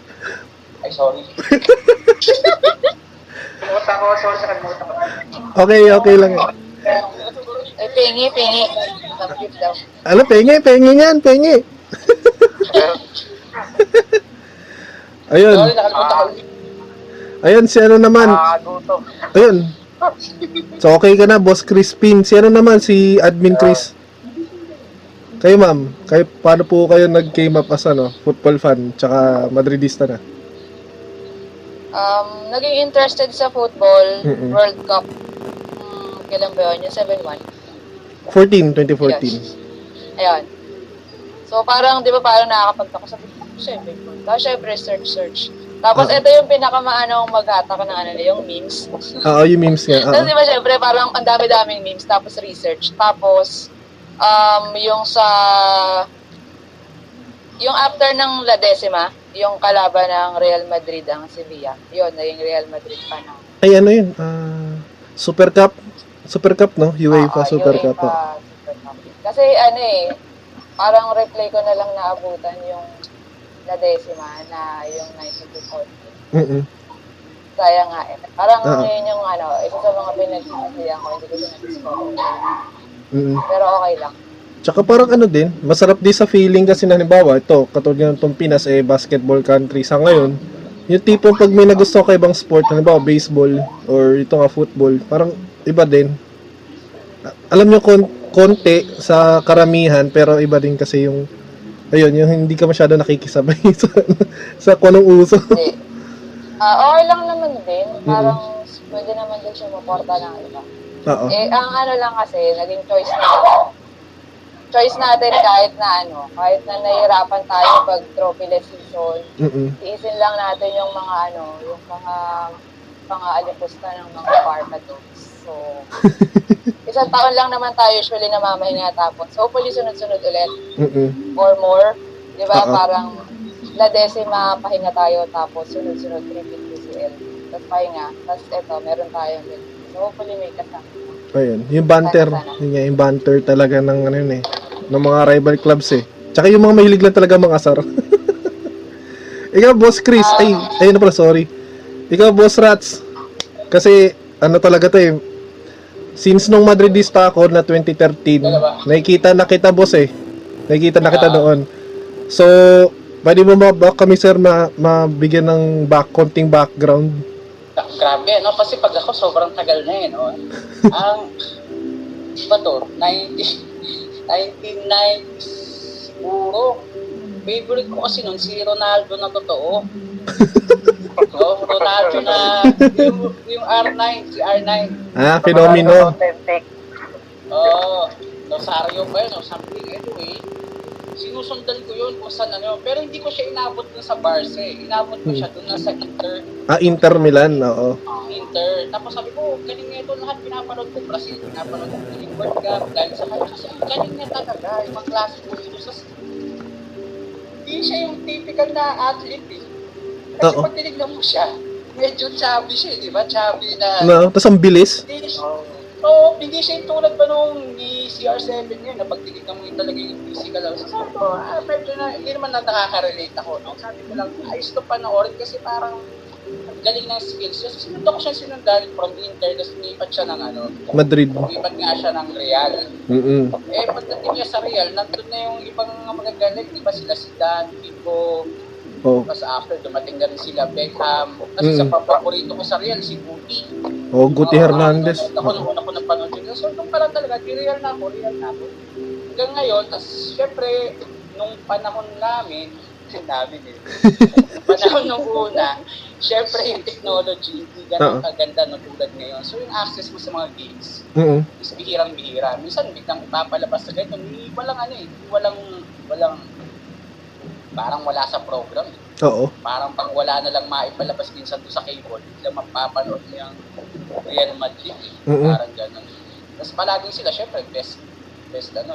Ay, sorry. Kalimutan ko, sorry sa kalimutan ko. Okay, okay lang. Ay, pingi, pingi. Ano, pengi, pengi yan, pengi. Ayun, Sorry, nakalimutan ko. ayun, si ano naman, ayun. So, okay ka na, Boss Crispin. Si ano naman, si Admin Chris. Kayo, ma'am, kayo, paano po kayo nag-came up as ano, football fan, tsaka Madridista na? Um, naging interested sa football, Mm-mm. World Cup. Um, kailan ba yun? Yung 7-1. 14, 2014. Yes. Ayun. So, parang, di ba, parang nakakapagtaka sa Siyempre, tapos syempre, search, search. Tapos, Ah. ito yung pinakamaanong maghatak ng ano, yung memes. Oo, yung memes nga. Tapos, Oo. di ba, syempre, parang ang dami-daming memes, tapos research. Tapos, um, yung sa, yung after ng La Decima, yung kalaban ng Real Madrid ang Sevilla. Yun, naging Real Madrid pa na. Ay, ano yun? Ah, Super Cup. Super Cup, no? UEFA Oo, Super UEFA Cup. Super Cup. Kasi ano eh, parang replay ko na lang naabutan yung La Decima na yung 92 Mm-mm. Kaya nga eh. Parang Oo. yun yung ano, isa sa mga pinagsinasiyan ko, hindi ko siya na-discover. Mm-mm. Pero okay lang. Tsaka parang ano din, masarap din sa feeling kasi na halimbawa, ito, katulad ng itong Pinas, eh, basketball country sa ngayon, yung tipong pag may nagusto ka ibang sport, halimbawa baseball, or ito nga football, parang iba din. Alam nyo, kon- konti sa karamihan, pero iba din kasi yung, ayun, yung hindi ka masyado nakikisabay sa, sa kung anong uso. Hindi. Ah, okay lang naman din. Parang pwede naman din siya maporta ng iba. Oo. Eh, ang ano lang kasi, naging choice na choice natin kahit na ano, kahit na nahihirapan tayo pag trophyless season, iisin lang natin yung mga ano, yung mga mga alipusta ng mga pharma dogs. So, isang taon lang naman tayo usually namamahinga tapos hopefully sunod-sunod ulit Mm-mm. or more. Di ba? Oo. Parang la decima pahinga tayo tapos sunod-sunod repeat PCL. Tapos pahinga. Tapos eto, meron tayong ganun. So hopefully may kasama. Ayun, yung banter, yun nga, yung banter talaga ng ano yun eh, ng mga rival clubs eh. Tsaka yung mga mahilig lang talaga mga asar. Ikaw, Boss Chris, ay, ayun na pala, sorry. Ikaw, Boss Rats, kasi ano talaga to eh, since nung Madridista ako na 2013, nakikita na kita, boss eh. Nakikita na kita doon. So, pwede mo ba ba kami, sir, ma mabigyan ng back, konting background? Ah, Grabe, no? Kasi pag ako, sobrang tagal na eh, no? Ang, ba to? 90, 1990 siguro. Favorite ko kasi nun, si Ronaldo na totoo. no, Ronaldo na, yung, yung R9, si R9. Ah, fenomeno. Oo, Rosario ba yun, o something. Anyway, sinusundan ko yun kung saan ano. Pero hindi ko siya inabot dun sa Barca eh. Inabot ko siya dun na sa Inter. Ah, Inter Milan, oo. Inter. Tapos sabi ko, galing nga ito lahat pinapanood ko. Brazil, pinapanood ko yung World Cup. Dahil sa kanya, kasi galing nga talaga. Ibang klase ko ito. Sa... Hindi siya yung typical na athlete eh. Kasi Oo. pag tinignan mo siya, medyo chubby siya, eh, di ba? Chubby na. No, tapos ang bilis. Hindi siya, Oo, hindi siya yung tulad pa nung ni CR7 yun, na pag tinignan mo yun talaga yung physical. So sabi ko, ah, medyo na, hindi naman na nakaka-relate ako. No? Sabi ko lang, ayos to panoorin kasi parang ang galing ng skills. So, sinundan ko siya sinundan from Inter, tapos lumipat siya ng ano, Madrid. lumipat nga siya ng Real. Mm-mm. Eh, pagdating niya sa Real, nandun na yung ibang mga magagaling, di ba sila si Dan, Pico, Oh, tapos after, dumating na rin sila Beckham. Kasi sa Mm. paborito ko sa Real, si Guti. oh Guti Hernandez. Ako nung una ko napanood yun. So, nung pala talaga, di real na ako, real na ako. Hanggang ngayon, tas syempre, nung panahon namin, namin eh, panahon nung una, syempre yung technology, hindi ganun kaganda no tulad ngayon. So, yung access mo sa mga games, Mm-mm. is bihirang bihira. Minsan, biglang ipapalabas sa ganito, hindi walang ano eh, walang, walang, parang wala sa program. eh. Oo. Parang pag wala na lang maipalabas minsan doon sa cable, biglang mapapanood mo yung Real Madrid. eh. Mm-mm. Parang ganun. Tapos palaging sila, syempre, best, best ano,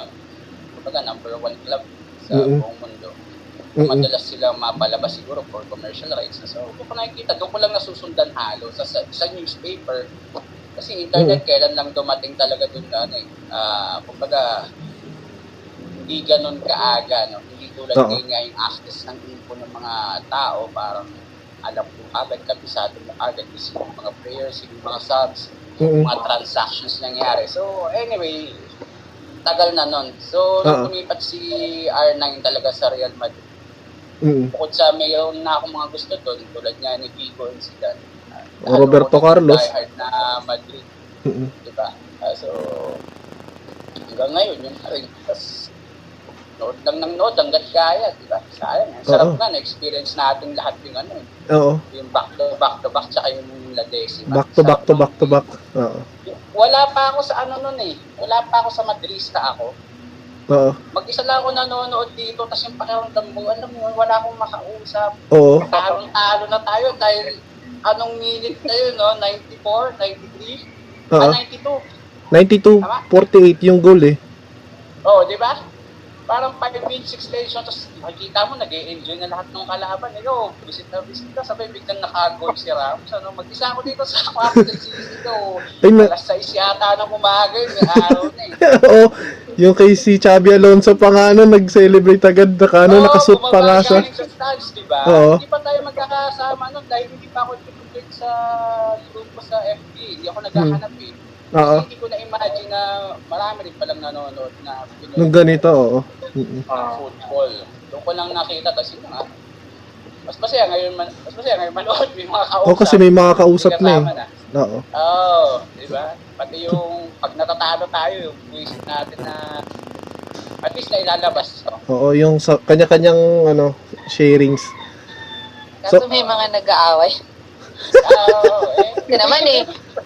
kumbaga number one club sa Mm-mm. buong mundo. Mm-mm. Madalas silang mapalabas siguro for commercial rights. So, doon ko nakikita, doon ko lang nasusundan halo sa, sa, sa newspaper. Kasi internet, kailan lang dumating talaga doon na, ano eh, ah, kumbaga, hindi ganun kaaga, no? Hindi tulad ngayon nga yung access ng info ng mga tao, parang alam ko agad, kabisado mo agad sino yung mga players, sino yung mga subs, Mm-mm. mga transactions nangyari. So, anyway, tagal na nun. So, nung Oo. lumipat si R9 talaga sa Real Madrid, Mm-mm. bukod sa mayroon na akong mga gusto doon, tulad nga ni Vigo and Zidane. O Roberto Carlos. Hard na Madrid, Mm-mm. di ba? Ah, so, hanggang ngayon, yun pa rin. Tapos, nood lang ng nood hanggat kaya, di ba? Sayang. Ang sarap Oo. nga, na-experience natin lahat yung ano, eh, Oo. yung back to back to back, tsaka yung La Decima. Back to back to back to back. Oo. Wala pa ako sa ano nun eh. Wala pa ako sa Madrista ako. Oo. Mag-isa lang ako nanonood dito, yung pakiramdam mo, alam mo, wala akong makausap. Oo. Talong-talo na tayo dahil anong minute na yun, no? 94, 93, Oo. ah, 92. 92, 48 yung goal eh. Oh, di ba? Parang 5 minutes extension, tapos makikita mo, nag enjoy na lahat ng kalaban. Yo, visit na visit ka, sabay biglang naka-goal si Ramos. Ano, mag-isa ako dito sa kwarto. Ay, na, Alas 6 yata ng umaga yun, may araw na eh. oo. Yung kay si Chabi Alonso pa nga ano, nag-celebrate agad. Naka, ano, Oo, nakasuit pa nga siya. galing sa stands, di ba? Oo. Hindi pa tayo magkakasama nun dahil hindi pa ako nag sa grupo sa FB. Hindi ako Hmm. naghahanap eh. Oo. Kasi hindi ko na-imagine na marami rin palang nanonood na Pinoy Nung ganito, oo. Mm-mm. Ah. football. Doon ko lang nakita, yun nga. Mas masaya ngayon, man, mas masaya ngayon manood, may mga kausap. Oo, kasi may mga kausap na eh. na. Oo. Oo, di ba? Pati yung pag natatalo tayo, yung buwisit natin na at least na ilalabas. So, Oo, yung sa kanya-kanyang ano, sharings. Kaso So- may mga nag-aaway. Oo, eh. Naman eh,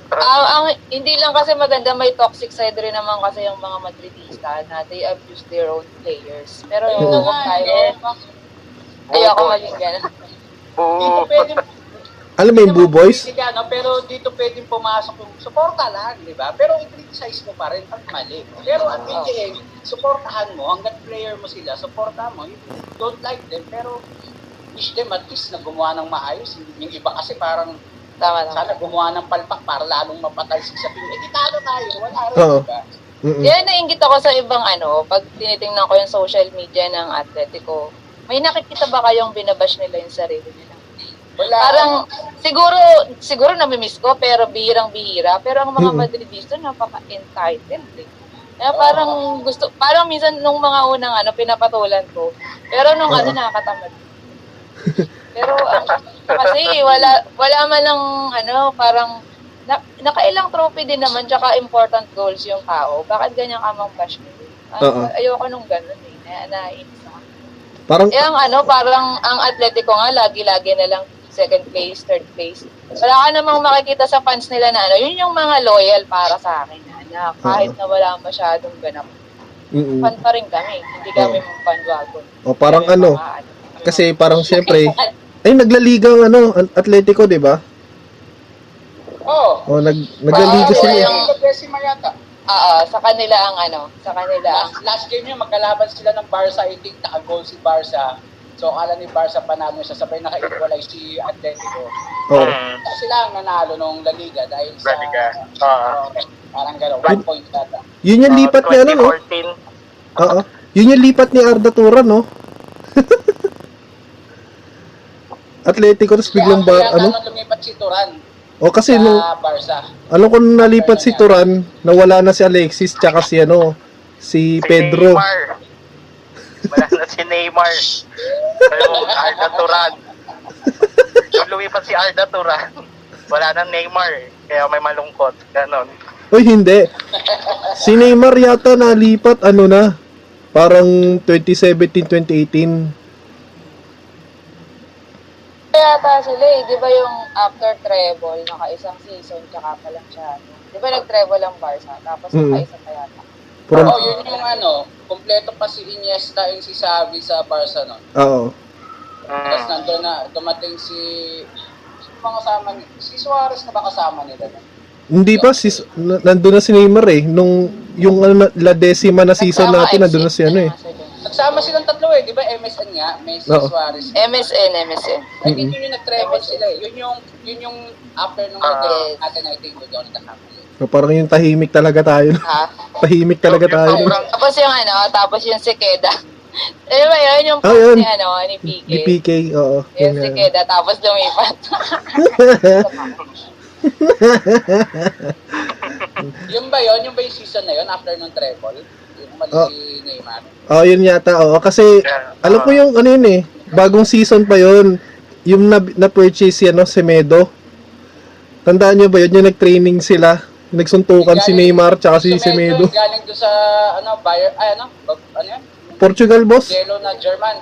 ang, ang, hindi lang kasi maganda, may toxic side rin naman kasi yung mga Madridista na they abuse their own players. Pero Ayun yung na huwag nga, tayo, eh. ayoko maging ganun. Dito Alam mo yung Blue Boys? Hindi ka, no? pero dito pwedeng pumasok yung suporta lang, di ba? Pero i-criticize mo pa rin pag mali. Pero at the end, suportahan mo, hanggat player mo sila, suportahan mo. You don't like them, pero wish them at least na gumawa ng maayos. Yung iba kasi parang Tama lang. sana gumawa ng palpak para lalong mapatay si Sapin. Eh, talo tayo. Wala rin, Oo. di ba? Mm-mm. Kaya nainggit ako sa ibang ano, pag tinitingnan ko yung social media ng Atletico, may nakikita ba kayong binabash nila yung sarili nila? Wala. Parang, siguro, siguro namimiss ko, pero bihirang-bihira. Pero ang mga Mm-mm. Madridista, napaka-entitled eh. Kaya parang gusto, parang minsan nung mga unang ano, pinapatulan ko. Pero nung ano, Oo. nakakatamad. Pero ang, kasi wala, wala man lang ano, parang, na, nakailang trophy din naman, tsaka important goals yung tao. Bakit ganyan ka mang bash mo? Ay, Oo. ayoko nung ganun eh. Na, nainis ako. Parang, Eh, ang ano, parang ang Atletico nga, lagi-lagi na lang second place, third place. Wala ka namang makikita sa fans nila na ano, yun yung mga loyal para sa akin na, na kahit na wala masyadong ganap. mm Fan pa rin kami, hindi kami mga bandwagon. O parang Kami ano, mga kasi parang syempre, ay naglaliga ang ano, An- Atletico, 'di ba? Oo. O nag naglaliga sila. eh. yung- yata. Oo, sa kanila ang ano, sa kanila Last, last game yun, magkalaban sila ng Barca. I think naka-goal si Barca. So, akala ni Barca panalo siya. Sabay naka-equalize si Atletico. Oo. Mm. Sila ang nanalo nung La Liga dahil sa... La Liga. Ah. Oo, parang gano'n. One point data. Yun yung lipat ni ano, no? 2014. Oo. Yun yung lipat ni Arda Turan, no? Atletico, tapos biglang ba, Kaya ano? nung lumipat si Turan O kasi sa nung, Barca. alam ko nung nalipat si Turan, nawala na si Alexis, tsaka si ano, si Si Pedro. Neymar. Wala na si Neymar. Yung Arda Turan. Yung lumipat si Arda Turan, wala na Neymar. Kaya may malungkot. Ganon. Uy, hindi. Si Neymar yata nalipat, ano na, parang 2017-2018. Kaya yata sila eh, di ba yung after treble, naka-isang season, tsaka pa lang siya. ano. Di ba nag-treble ang Barca, tapos Mm. naka-isa pa yata. Oo, yun yung ano, kompleto pa si Iniesta and si Xavi sa Barca nun. oo. Tapos nandun na, dumating si... Sino ba kasama ni... Si Suarez na ba kasama nila? nun? Hindi pa, si, na- nandun na si Neymar eh. Nung, yung ano, la decima na season natin, nandun na si ano eh. Nagsama silang tatlo eh, di ba? MSN nga, Messi, Oo. Suarez. MSN, MSN. I think yun yung nag-travel sila eh. Yun yung, yun yung after nung Ah. uh, natin, I think, yun yung nagkakamali. So, parang yung tahimik talaga tayo. no? Ha? Tahimik talaga tayo. no? sobrang Tapos yung ano, tapos yung si Keda. Ano ba yun? Yung Ah, yun. ni ano, ni PK. Di PK, oo. Yung Yun si nga. Keda, tapos lumipat. Yung ba yun? Yung ba yung season na yun after nung treble? Mali Oh. si Neymar? Oo, yun yata. Oo, kasi Yeah. alam ko yung ano yun eh. Bagong season pa yun. Yung na, na-purchase yan, no, Semedo. Tandaan nyo ba yun? Yung nag-training sila. Nagsuntukan si Neymar tsaka si Semedo. medyo Galing doon sa, ano, Bayer, ay ano, ano yan? Portugal, boss? Yellow na German.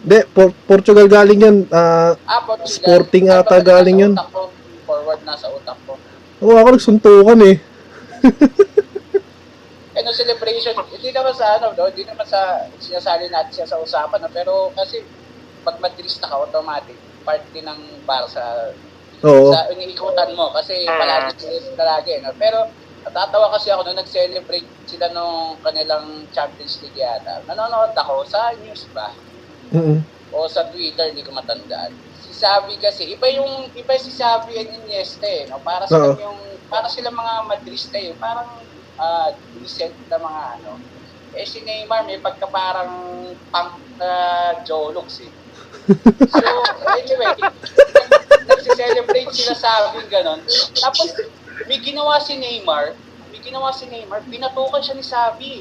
Hindi, Por- Portugal galing yun. Ah, Ah, Portugal. Sporting Ay, ata galing ko, Forward na sa utak ko. oo, ako nagsuntukan eh. ano celebration, hindi naman sa ano, no? hindi naman sa sinasali natin siya sa usapan, no? pero kasi pag madrista ka, automatic, part din ng Barca Oo. sa iniikutan mo kasi Mm. palagi sila lagi. No? Pero natatawa kasi ako nung nag-celebrate sila nung kanilang Champions League yata. Nanonood ako sa news ba? Mm-mm. o sa Twitter, hindi ko matandaan. Si Xavi kasi, iba yung, iba si Xavi and Iniesta eh, no? Para Oo. yung, para sila mga Madrista eh, parang ah, decent na mga ano. Eh si Neymar may pagka parang punk na jologs eh. So, anyway, nag- nagsi-celebrate sila sa amin ganon. Tapos, may ginawa si Neymar, ginawa si Neymar, pinatukan siya ni Sabi.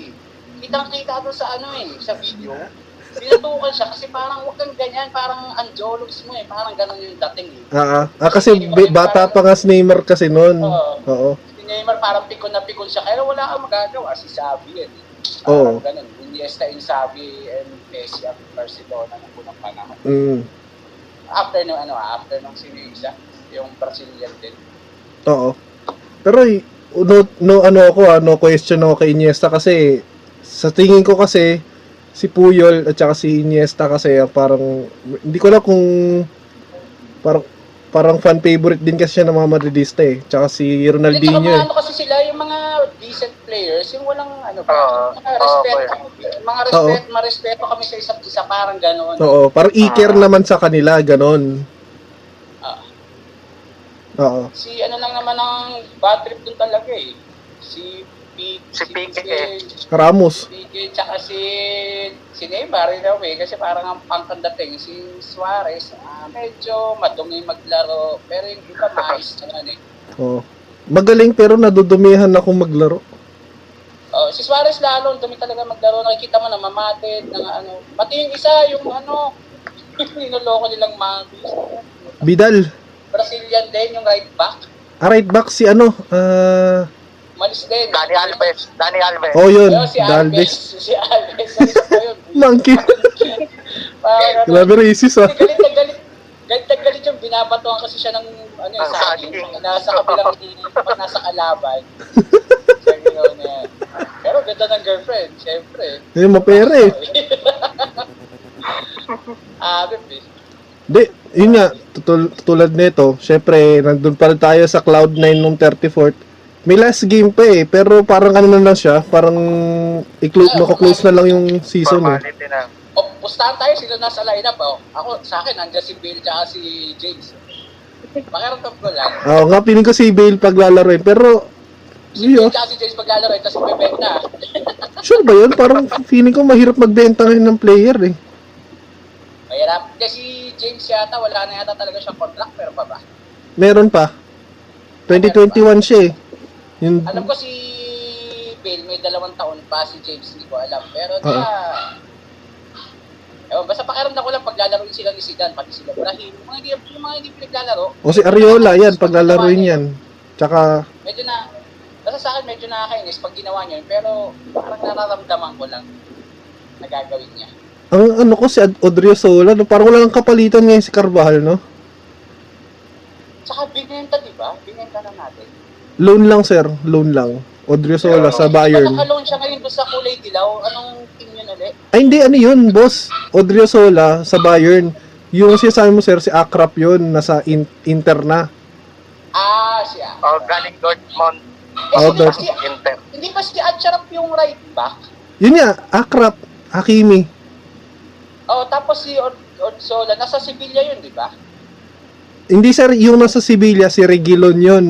Kitang-kita doon sa ano eh, sa video. Pinatukan siya kasi parang wag kang ganyan, parang anjologs mo eh, parang ganun yung dating eh. Ah, ah. Ah, kasi bi- bata pa nga si Neymar kasi noon. Oo. Oo. Neymar parang pikon na pikon siya, kaya wala kang magagawa, si Sabi yan. eh. Oo. Parang ganun, Iniesta yung Sabi and Messi at Barcelona ng unang panahon. Mm. After nung ano, after nung sino yung isa, yung Brazilian din. Oo. Pero no, no ano ako ah, no question ako kay Iniesta kasi sa tingin ko kasi si Puyol at saka si Iniesta kasi ah, parang hindi ko alam kung parang parang fan favorite din kasi siya ng mga Madridista eh. Tsaka si Hindi, tsaka Ronaldinho mga eh. ano kasi sila, yung mga decent players, yung walang ano ba, Oo. mga respeto, Oo, mga respeto, marespeto kami sa isa't isa, parang gano'n. Oo, parang iker Ah. naman sa kanila, ganon. Ah. Oo. Si ano lang naman ang bad trip dun talaga eh. Si Si Pique eh. si, Ramos. Pique, tsaka si, si Neymar in a way, kasi parang ang pangkang dating, si Suarez, ah, medyo madumi maglaro, pero yung iba mais naman eh. Oo. Magaling pero nadudumihan ako maglaro. Oh, si Suarez lalo, dumi talaga maglaro. Nakikita mo na mamatid, ng ano. Pati yung isa, yung ano, ninuloko nilang Mavis. Bidal. Brazilian din, yung right back. Ah, right back si ano? Ah, Malis din. Dani Alves. Dani Alves. oh yun, Pero si Alves. Si Alves. Ano? Monkey. Parang ano, Grabe racist ah. galit na galit. Galit na galit yung binabatuan kasi siya ng ano, sa saging. nasa kabilang pag nasa kalaban. Yan. Pero ganda ng girlfriend, syempre. Yung mapera eh. Ah, eh. Di, yun nga, tutul- tulad nito, syempre, nandun pa rin tayo sa Cloud9 nung 34th. May last game pa eh, pero parang ano na lang siya, parang i-close, close na lang yung season eh. Formality na. O, pustahan tayo sila nasa lineup. Oh. Ako, sa akin, nandiyan si Bill tsaka si James. Pakiramdam ko lang. Oo nga, piling ko si Bale paglalaroin, pero, Si yun, tsaka si James maglalaro, tapos bebek na. sure ba yun? Parang feeling ko mahirap magbenta ngayon ng player eh. Mahirap. Kasi si James yata, wala na yata talaga siyang contract, pero pa ba? Meron pa. 2021 siya eh. Yung, Alam ko si Bill, may dalawang taon pa si James, hindi ko alam. Pero na, Ewan, basta pakiramdam ko lang paglalaro sila ni Zidane, pati sila Brahim, yung mga hindi, yung mga hindi pinaglalaro, o si Ariola, yan, paglalaroin yan. Tsaka, medyo na, basta sa akin medyo nakakainis pag ginawa niya yun, pero parang nararamdaman ko lang na gagawin niya. ang ano ko si Odriozola, no, parang wala nang kapalitan ngayon si Carvajal, no? Tsaka binenta, di ba? Loan lang, sir. Loan lang. Odriozola sa Bayern. Ba't siya ngayon doon sa kulay dilaw? Anong team yun ulit? Ay, hindi. Ano yun, boss? Odriozola sa Bayern. Yung sinasabi mo, sir, si Akrap yun. Nasa in- Inter na. Ah, siya. Oh, galing Dortmund. Eh, Oh, hindi, ba si, Inter. hindi ba si Acharap yung right back? Yun nga, Akrap. Hakimi. Oh, tapos si Od Odsola, nasa Sevilla yun, di ba? Hindi, sir. Yung nasa Sevilla, si Reguilon yun.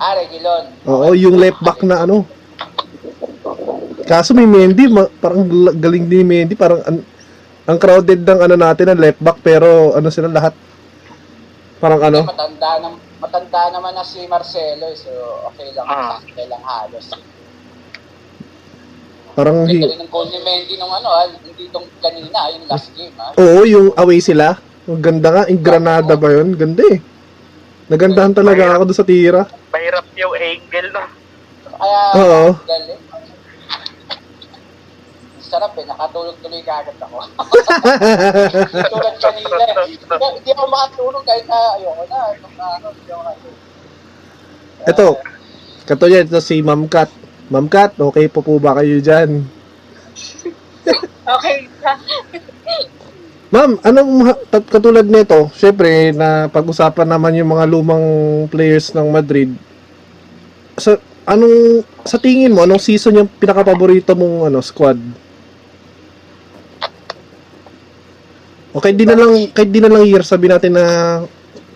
Ah, Regilon. Oo, yung left back na ano. Kaso may Mendy, ma- parang galing din ni Mendy. Parang an- ang crowded ng ano natin, ng left back. Pero ano sila lahat. Parang ano. Matanda, na, matanda naman na si Marcelo, eh, so okay lang, Ah. sakto lang halos. Parang Ganda hi- rin ng goal ni Mendy nung ano, ah, hindi itong kanina, yung last game, ah. Oo, yung away sila. Ang ganda nga. Yung Granada ba yun? Ganda eh. Nagandahan talaga ako doon sa tira. Mahirap yung angle, no? Kaya, Oo. galing. Sarap eh, nakatulog tuloy ka agad ako. Tulad kanina eh. Kaya Hindi ako makatulog kahit na ayoko na. Nung ano, hindi ako. Ito. Katulad ito si Ma'am Kat. Ma'am Kat, okay po po ba kayo dyan? Okay. Ma'am, anong katulad nito? Syempre, na pag-usapan naman yung mga lumang players ng Madrid. Sa anong sa tingin mo anong season yung pinaka-paborito mong ano squad? Okay, di na lang kahit di na lang year sabi natin na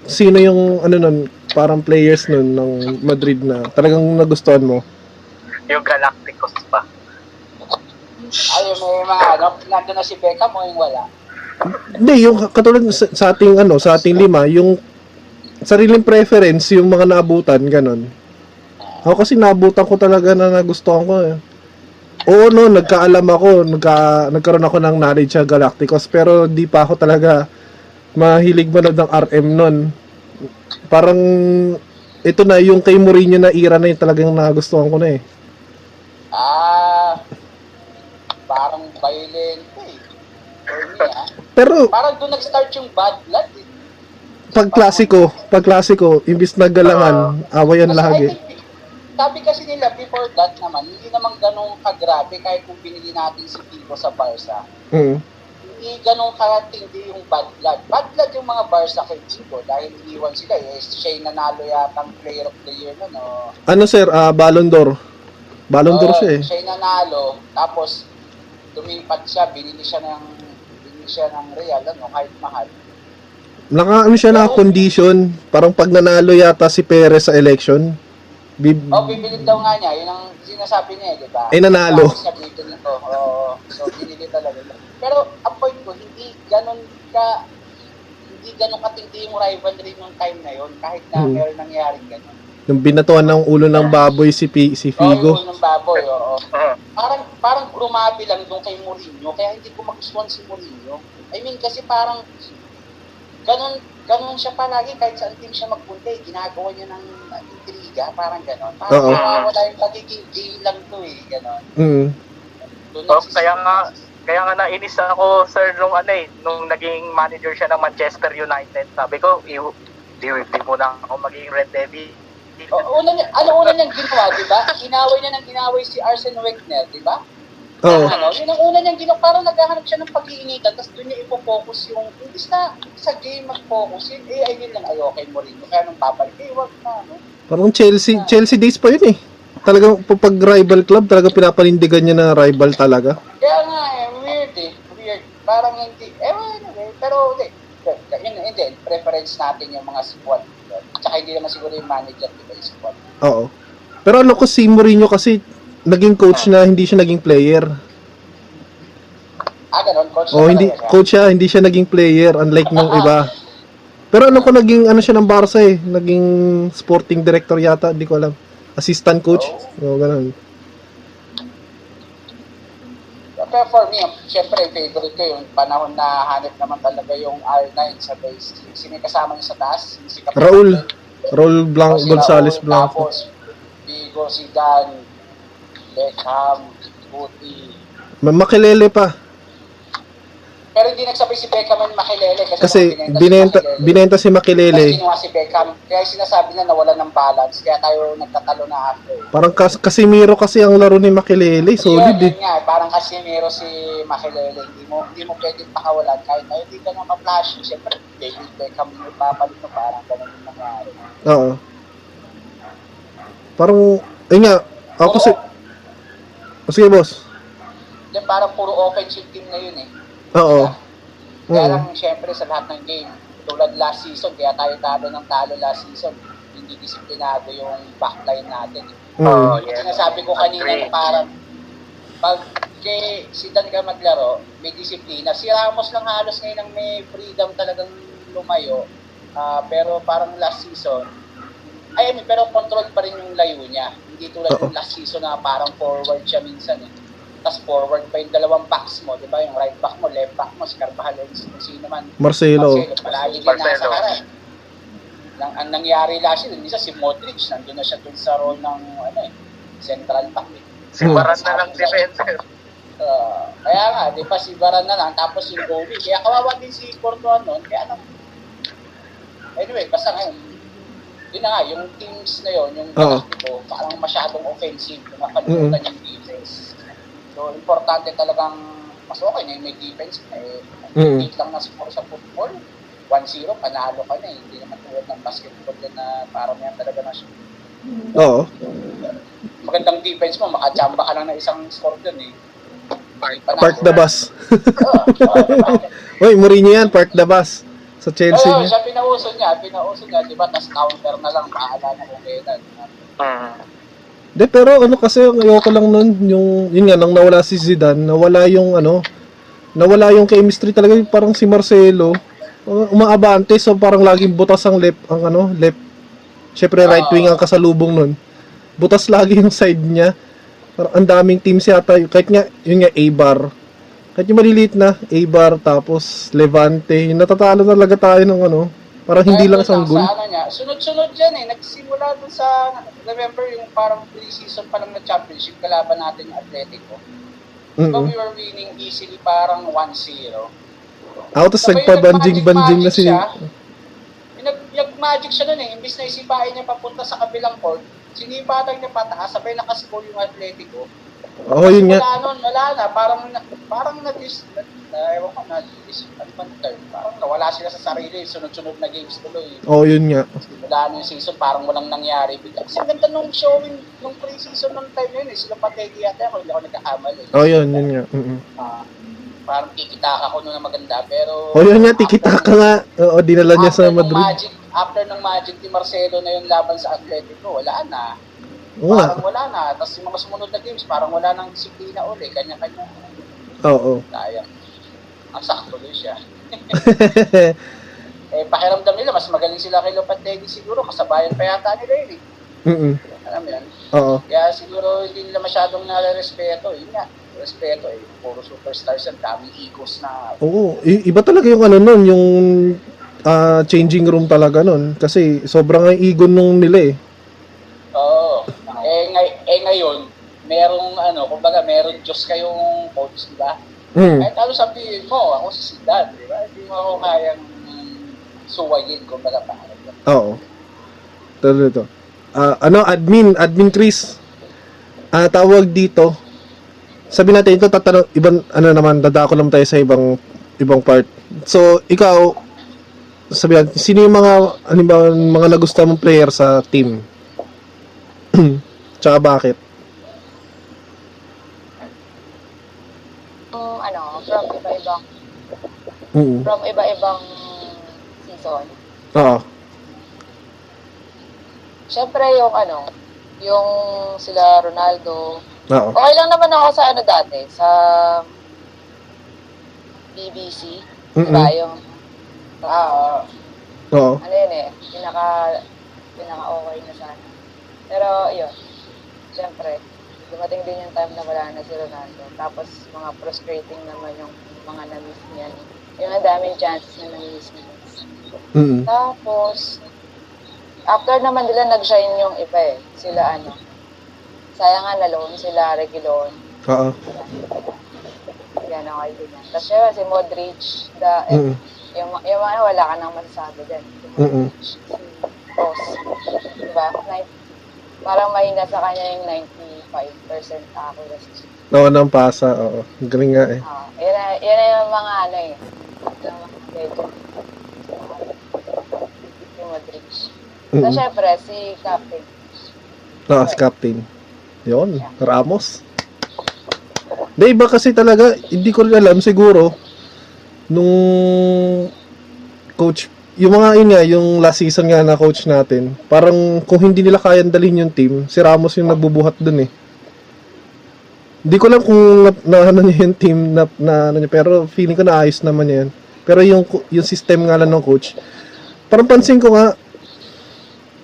sino yung ano nun, parang players nun ng Madrid na talagang nagustuhan mo. Yung Galacticos pa. Ay, may mga ano, nandun na si Beckham o yung wala. Hindi, yung katulad sa, sa ating ano, sa ating lima, yung sariling preference, yung mga naabutan, ganon. Ako kasi nabutan ko talaga na nagustuhan ko eh. Oo no, nagkaalam ako, nagka, nagkaroon ako ng knowledge sa Galacticos, pero di pa ako talaga mahilig manood ng RM nun. Parang, ito na, yung kay Mourinho na era na yung talagang nagustuhan ko na eh. Ah, parang violent eh. Pero, Parang doon nag-start yung bad blood eh. pag klasiko, pag klasiko, imbis na galangan, awayan Kasi I lagi. think, sabi kasi nila before that naman, hindi naman ganun kagrabe kahit kung binili natin si Pico sa Barca. Mm. Hindi ganun katindi yung bad blood. Bad blood yung mga Barca kay Chico dahil iniwan sila eh. Siya yung nanalo yata ang player of the year no, no? Ano sir, ah, Ballon d'Or. Ballon d'Or Oo, siya eh. Siya yung nanalo, tapos lumipat siya, binili siya ng binili siya ng Real, ano, kahit mahal. Naka ano siya na condition, parang pag nanalo yata si Perez sa election, bib- Oh, bibili daw nga niya, yun ang sinasabi niya, eh, di ba? Eh, nanalo. Tapos niya bibili ko. Oo, so binili talaga. Pero ang point ko, hindi ganun ka, hindi ganun katindi yung rivalry nung time na yun, kahit na Hmm. meron nangyaring ganun. Yung binatuan ng ulo ng baboy si Pi- si Oo, Figo. ulo ng baboy, oo. Parang, parang grumabi lang doon kay Mourinho, kaya hindi ko magustuhan si Mourinho. I mean, kasi parang, ganun, ganun siya palagi, kahit saan team siya magpunta, eh, ginagawa niya ng uh, intriga, parang ganun. Parang Oo. nawawala yung pagiging game lang to eh, ganun. Mm. Doon Oh, nagsisimula. kaya nga, kaya nga nainis ako, sir, nung ano eh, nung naging manager siya ng Manchester United. Sabi ko, di, di, di mo na ako maging Red Devil. O, una niya, ano una niyang ginawa, di ba? Inaway niya ng inaway si Arsene Wenger, di ba? Oo. Ano, yun ang una niyang ginawa, parang naghahanap siya ng pag-iinitan, tapos doon niya ipo-focus yung, imbis na sa game mag-focus, yun, eh, ayun lang, ayo kay Mourinho, kaya nung babalik, eh, wag na, no? Parang Chelsea, Chelsea days pa yun eh. Talagang pag rival club, talaga pinapanindigan niya na rival talaga. Kaya nga, eh, weird eh, weird, parang hindi, eh, well, anyway, pero, hindi, yun, hindi, preference natin yung mga squad, tsaka hindi naman siguro yung manager, di ba, yung squad. Oo. Pero ano ko si Mourinho kasi naging coach na hindi siya naging player. Ah, ganun, coach Oh, hindi siya. coach siya, hindi siya naging player unlike nung iba. Pero ano ko naging ano siya ng Barca eh, naging sporting director yata, hindi ko alam. Assistant coach. Oh, ganun. Pero for me, syempre, favorite ko yung panahon na hanip naman talaga yung R9 sa base. Sino yung kasama niya sa taas? Si Captain Raul. Raul Blanc, si Gonzales Raul, Blanco. Tapos, Vigo, Zidane, Beckham, Guti. Ma- Makilele pa. Pero hindi nagsabay si Beckham and Makilele kasi, Kasi binenta si Makilele, binenta si Kasi Makilele. kinuha si Beckham. Kaya sinasabi na nawala ng balance. Kaya tayo nagtatalo na after. Parang kas Casimiro kasi ang laro ni Makilele, solid yun, eh. yun nga, parang Casimiro si Makilele. Hindi mo, hindi mo pwedeng pakawalan. Kahit tayo hindi ganun ka-flashy. Siyempre, David Beckham yung ipapalit mo. Parang ganun yung nangyari. Oo. Parang ayun nga, ako kasi Oh, sige boss. Then parang puro offensive team na yun eh. Oo. Kaya Oo. lang, syempre, sa lahat ng game, tulad last season, kaya tayo talo ng talo last season, hindi disiplinado yung backline natin. Mm. Oh, yeah. nasabi ko kanina na parang, pag kay si Dan ka maglaro, may disiplina. Si Ramos lang halos ngayon ang may freedom talagang lumayo. Ah, pero parang last season, ay, I mean, pero control pa rin yung layo niya. Hindi tulad yung last season na parang forward siya minsan eh. Tapos forward pa yung dalawang backs mo, di ba? Yung right back mo, left back mo, si Carvajal, yung kung sino man. Marcelo. Marcelo, palagi din nasa harap. Nang, ang nangyari last year, minsan si Modric, nandun na siya dun sa role ng ano eh, central back eh. Si Baran na lang defender. Uh, kaya nga, di ba si Varane na lang, tapos yung goalie. Kaya kawawa din si Courtois noon. Kaya ano, anyway, basta ngayon, yun na nga, yung teams na yun, yung. Galactico, parang masyadong offensive, nakalimutan yung defense. So, importante talagang, mas okay na yung may defense na eh. Mm. Hindi lang na score sa football. 1-0, panalo ka na eh. Hindi naman tulad ng basketball din na parang yan talaga na siya. Oo. Magandang defense mo, makachamba ka lang ng isang score dun eh. Panalo. Park the bus. Oo? Oy, Mourinho yan, park the bus. Sa Chelsea Oo, niya. siya pinauso niya, pinauso niya, di ba? Tapos counter na lang, paala na kung kailan. Mm. De, pero ano kasi, ayoko lang nun, yung, yun nga, nang nawala si Zidane, nawala yung ano, nawala yung chemistry talaga, yung parang si Marcelo, uh, umaabante, so parang laging butas ang left, ang ano, left, syempre right wing ang kasalubong nun. butas lagi yung side niya. Parang ang daming teams yata, kahit nga, yun nga, A-bar. Kahit yung maliliit na, A-bar, tapos Levante, yung natatalo talaga tayo ng ano, parang hindi lang Kaya isang doon goal. Sa ano niya, sunod-sunod yan eh. Nagsimula dun sa, remember yung parang pre-season pa lang na championship, kalaban natin yung Atletico. So Mm-mm. we were winning easily parang 1-0. Ako, tapos nagpa-banjing-banjing na si... siya. Nag-magic siya nun eh. Imbis na isipain niya papunta sa kabilang court, sinipatan niya pataas, sabay nakascore yung Atletico. Oo, yun nga. Wala nun, wala na. Parang, parang na-dis, na, na, ewan ko, ano ba yung term? Parang nawala sila sa sarili, sunod-sunod na games tuloy. Oo, yun nga. Wala na yung season, parang walang nangyari. Kasi ganda nung showing, nung pre-season ng time na yun eh. Sila pategi yata ako, hindi ako nagkakamali. Oo, yun, yun nga. Mm-mm. Ah, parang kikita ako noon na maganda, pero... Oo, yun nga, tikita ka nga. Oo, dinala niya sa Madrid. Magic, after ng Magic ni Marcelo na yung laban sa Atletico, wala na. Oo. Parang wala na. Tapos yung mga sumunod na games, parang wala nang disiplina uli. Kanya-kanya. Oo. Sayang. Ang sakto din siya. Eh, pakiramdam nila, mas magaling sila kay Lopetegui siguro. Kasabayan pa yata nila yun eh. Mm-mm. Alam mo yan? Oo. Kaya siguro hindi nila masyadong nare-respeto. Yun nga, respeto eh. Puro superstars ang daming egos na Oo, i- iba talaga yung ano nun, yung ah, changing room talaga nun. Kasi sobrang ang ego nung nila eh. Oo. Eh, ngay- eh ngayon, merong ano, kumbaga meron Diyos kayong coach, di ba? Mm. Kahit ano sabihin mo, ako si Zidane, di ba? Hindi mo ako kayang suwayin, kumbaga parang. Oo. Tuloy ito. Ah, ano, admin, admin Chris. Ah, tawag dito. Sabi natin ito tatanong ibang ano naman dadako lang tayo sa ibang ibang part. So, ikaw sabi natin, sino yung mga ano ba, mga nagustuhan mong player sa team? Tsaka bakit? Yung, ano, from iba-ibang, Oo. from iba-ibang season. Oo. Siyempre yung ano, yung sila Ronaldo. Oo. Okay lang naman ako sa ano dati, sa BBC. Mm-mm. Diba yung, ah, Oo. ano yun eh, pinaka, pinaka okay na sana. Pero yun, siyempre, dumating din yung time na wala na si Ronaldo. Tapos mga frustrating naman yung mga na-miss niya. Yung ang daming chances na na-miss niya. Mm. Tapos, after naman nila nag-shine yung iba eh. Sila ano, sayang nga naloon sila Reguilon. Oo. Yan din yan. Tapos syempre si Modric, the, eh, Mm. yung, yung mga wala ka nang masasabi dyan. Si Mm-mm. Modric, si Kroos. Diba? Nine, parang mahina sa kanya yung 95% accuracy. Oo, ng pasa. Oo. Galing nga eh. Ah, yan, na, yan na yung mga ano eh. Yung mga legend. Si Modric. So, Mm. syempre, si Captain. Oo, si Captain. Yun, Ramos. Di iba kasi talaga, hindi ko rin alam siguro nung coach, yung mga yun nga, yung last season nga na coach natin, parang kung hindi nila kayang dalhin yung team, si Ramos yung nagbubuhat dun eh. Hindi ko alam kung na, na ano niya yung team na, na ano niya, pero feeling ko na ayos naman niya yun. Pero yung yung system nga lang ng coach, parang pansin ko nga,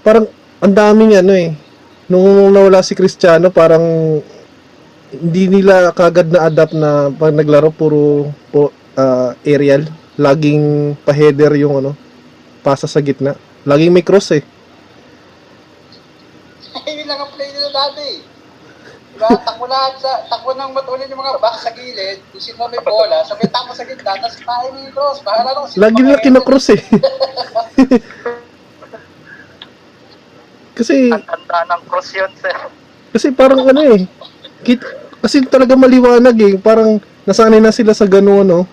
parang ang daming ano eh, nung nawala si Cristiano, parang hindi nila kagad na adapt na pag naglaro puro po, ah, aerial. Laging pa-header yung ano, pasa sa gitna. Laging may cross eh. Yun lang ang play nila dati. Diba? Takbo lahat sa, takbo ng matulin yung mga back sa gilid, kung sino may bola, sabay takbo sa gitna, tapos tayo yung cross. Bahala lang Lagi nila kinakross eh. kasi Ang tanda ng cross yun, sir. kasi parang ano eh. Kit, kasi talaga maliwanag eh. Parang nasanay na sila sa ganung ano.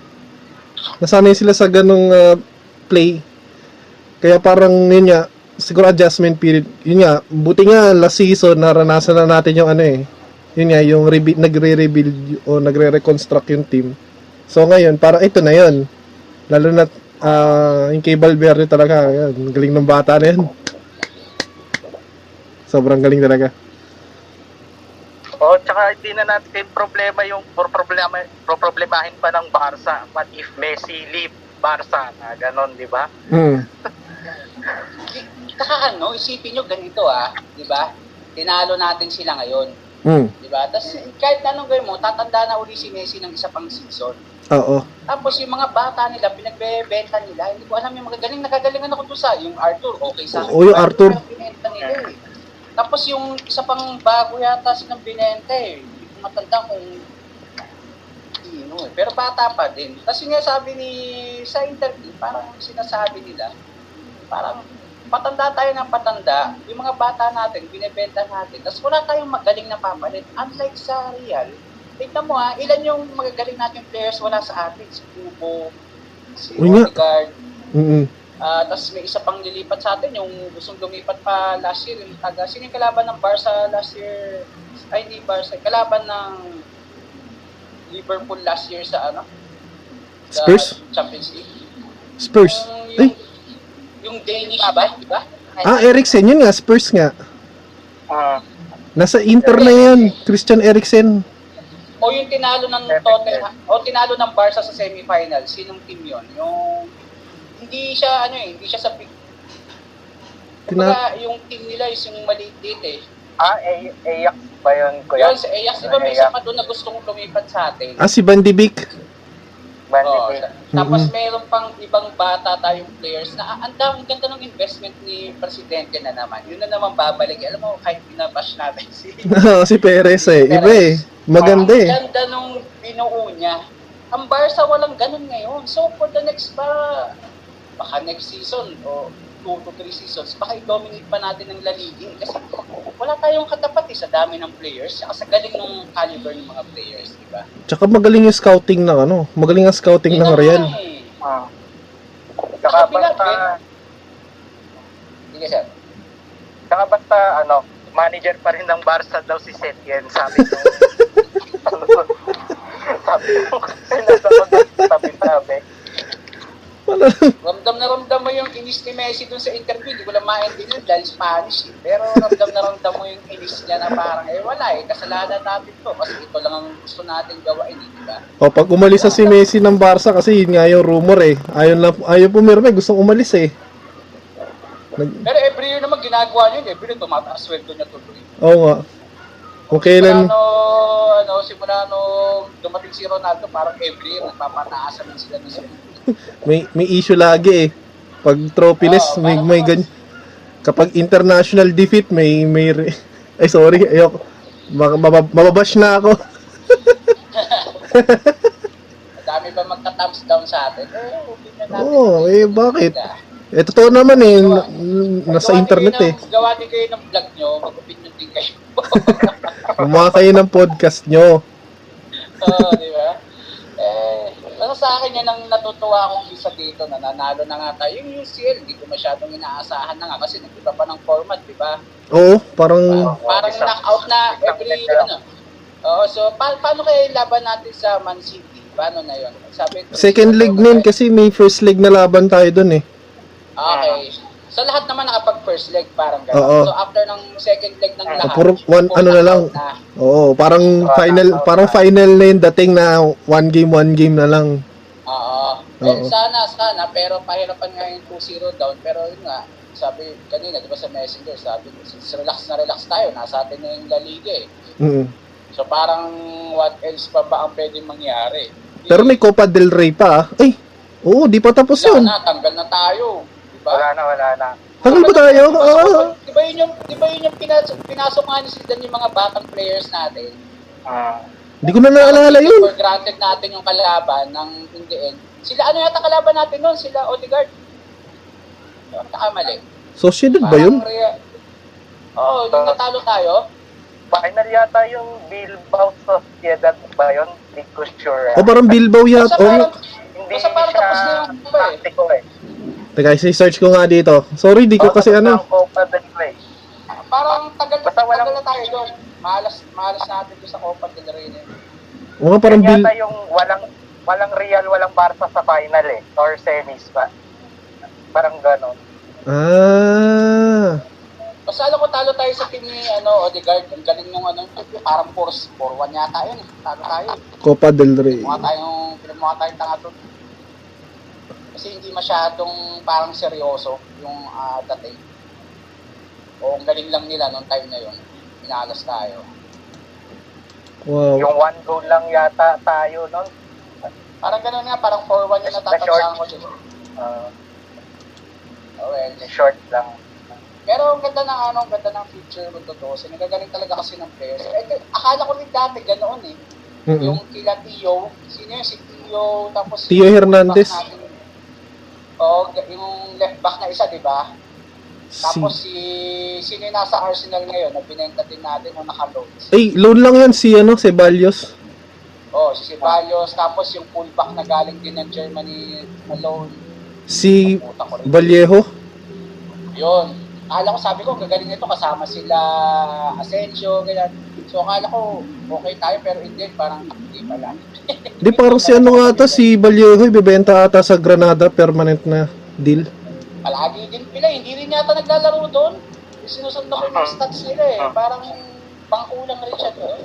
Nasanay sila sa ganung ah, play. Kaya parang yun nga, siguro adjustment period. Yun nga, buti nga last season naranasan na natin yung ano eh. Yun nga, yung rebu- nagre-rebuild o nagre-reconstruct yung team. So ngayon, parang ito na yun. Lalo na ah, yung kay Valverde talaga, yan, galing ng bata na yan. Sobrang galing talaga. O, tsaka hindi na natin problema yung pro problema pro problemahin pa ng Barca. What if Messi leave Barca? Na ganon, di ba? Mm. Saka ano, isipin nyo ganito ah, di ba? tinalo natin sila ngayon. Mm. Di ba? Tapos kahit anong gawin mo, tatanda na uli si Messi ng isa pang season. Oo. Tapos yung mga bata nila, pinagbebenta nila, hindi ko alam yung magagaling, nagagalingan ako doon sa, yung Arthur, okay sa akin. Oo, yung Arthur. Binenta nila eh. Tapos yung isa pang bago yata silang binenta eh. Hindi ko matanda kung sino eh. Pero bata pa din. Tapos yung nga sabi ni, sa interview, parang sinasabi nila, parang patanda tayo ng patanda, yung mga bata natin, binibenta natin, tapos wala tayong magaling na papalit. Unlike sa Real, tignan mo ha, ilan yung magagaling natin players wala sa atin? Si Kubo, si. Odegaard, Mm. Ah, tapos may isa pang lilipat sa atin, yung gustong lumipat pa last year, yung taga, sino yung kalaban ng Barca last year? Ay, hindi Barca, kalaban ng Liverpool last year sa ano? Sa Spurs? Champions League. Spurs. Yung, yung, yung Danish ba? Di ba? Ah, Eriksen. Yun nga, Spurs nga. Ah, Nasa Inter na yan. Christian Eriksen. O yung tinalo ng Tottenham, o tinalo ng Barca sa semifinal, sinong team yon? Yung hindi siya ano eh, hindi siya sa big. Tina- yung team nila is yung maliit eh. ah A- Ajax ba yun, kuya? Yun, sa Ajax, di ba may isa pa doon na gustong lumipat sa atin? Ah, si Van de Beek. Oo, sa- tapos Mhm. mayroon pang ibang bata tayong players na ah, ang dami, ang ganda ng investment ni Presidente na naman. Yun na naman babalik. Alam mo, kahit binabash natin si si Perez eh. Iba eh. Maganda Ang eh. ganda nung binuo niya. Ang Barca walang ganun ngayon. So for the next ba, baka next season o 2 to 3 seasons, baka i-dominate pa natin ng La Liga. eh. Kasi wala tayong katapat eh, sa dami ng players, saka sa galing ng caliber ng mga players, di ba? Tsaka magaling yung scouting ng ano. Magaling ang scouting ng na Real. eh. Ah. Saka Kabila, basta, Sige sir. saka basta, ano, manager pa rin ng Barca daw si Setien, sabi ko. sabi ko, nasa tabi sabi. Ramdam na ramdam mo yung inis ni Messi dun sa interview. Hindi ko lang maintindihan dahil Spanish eh. Pero ramdam na ramdam mo yung inis niya na parang, eh wala eh, kasalanan natin to. Kasi ito lang ang gusto natin gawain, eh, di ba? O, pag umalis sa si Messi ng Barca kasi yun nga yung rumor eh. Ayaw, na, ayaw pumirme. Gustong umalis eh. Nag, Pero every year naman ginagawa niya yun. Every year tumataas sweldo niya tuloy. oo nga. Kung kailan, Simula no, ano, simula no dumating si Ronaldo, parang every year nagpapataasan lang sila ng sweldo. May, may issue lagi eh. Pag trophyless, Oo, may, may ganyan. Kapag international defeat, may, may, re- ay sorry, mabab- mababash na ako. Dami ba magka-thumbs down sa atin? Eh, opinion natin. Oo, eh bakit? Eh, totoo naman eh. na- nasa Gawa din internet kayo eh. ng- Gawa din kayo ng vlog nyo, mag-opinion din kayo. Gumawa kayo ng podcast nyo. Oo, basta sa akin yan ang natutuwa akong isa dito na nanalo na nga tayo. Yung UCL, hindi ko masyadong inaasahan na nga kasi nag-iba pa ng format, di ba? Oo, parang Parang, parang isang- knockout na every, ano. Oo, so pa- paano kaya laban natin sa Man City? Paano na yun? Sabi ko, second leg din kasi may first leg na laban tayo dun eh. Okay. Sa lahat naman nakapag first leg, parang gano'n. Oo. So after ng second leg ng lahat, puro one- ano na lang. Oo, parang final parang final na yung dating na one game, one game na lang. Oo. Oo. Eh, sana, sana. Pero pahirapan nga yung 2-0 down. Pero yun nga, sabi kanina, di ba sa messenger, sabi ko, "Since relax na relax tayo. Nasa atin na yung La Liga eh. Mm. So parang what else pa ba ang pwedeng mangyari? Pero may Copa del Rey pa. ah. Ay, oo, di pa tapos Wala yun. na, tanggal na tayo. Di ba? Wala na, wala na. Tagal ba tayo? Di ba, Ah, Di ba yun yung, di ba yun yung pinasok, pinasok nga ni Zidane yung mga batang players natin? Ah. Di ko na naalala yun. For granted natin yung kalaban ng in the end. Sila ano yata kalaban natin noon? Sila Odegaard. Yung nakamali. Sociedad ba yun? Rea- Oo, oh, yung natalo tayo. Final yata yung Bilbao Sociedad ba yun? Hindi ko sure. O parang Bilbao Basta yata. parang, Oh, Hindi basta parang siya tapos na yung iba eh. eh. teka, i-search ko nga dito. Sorry, di ko Oo, kasi ano. Parang tagal, Basta walang- tagal na tayo doon. Malas, malas natin doon sa Copa del Rey yun. Oo, parang Yan Bil... yung walang walang Real, walang Barca sa final eh. Or semis pa. Parang ganon. Ah. Basta alam ko talo tayo sa team ni ano, Odegaard. Ang galing nung ano, parang 4 4-1 yata yun. eh. Talo tayo. Copa del Rey. Mukha tayong, pinamukha tayong tanga doon. Kasi hindi masyadong parang seryoso yung ah, dating. O ang galing lang nila nung time na yun. Pinalas tayo. Wow. Yung one goal lang yata tayo nun. Parang ganun nga, parang 4-1 yung Basta natatagsahan short. ko dun. Uh, Oh, well. short lang. Pero ang ganda ng ano, ang ganda ng future mo totoo. So, nagagaling talaga kasi ng players. Eh, akala ko rin dati ganoon eh. Mm-mm. Yung kila Tio, sino yun? Si Tio, tapos... Tio Hernandez. Oo, g- yung left back na isa, di ba? Si Tapos si... Sino yung nasa Arsenal ngayon? Na binenta din natin nung naka-loan. Ay, loan lang yan si ano, Ceballos. Oh, si Ceballos. Tapos yung fullback na galing din ng Germany na loan. Si. Vallejo. Yun. Akala ko, sabi ko, gagaling nito kasama sila Asensio, ganyan. So, akala ko, okay tayo, pero hindi, parang hindi pala. Di parang si ano nga ata, si Vallejo, ibebenta ata sa Granada, permanent na deal. Palagi din pila, hindi rin yata naglalaro doon. Sinusunod ko yung stats nila eh. Parang pangkulang rin siya doon.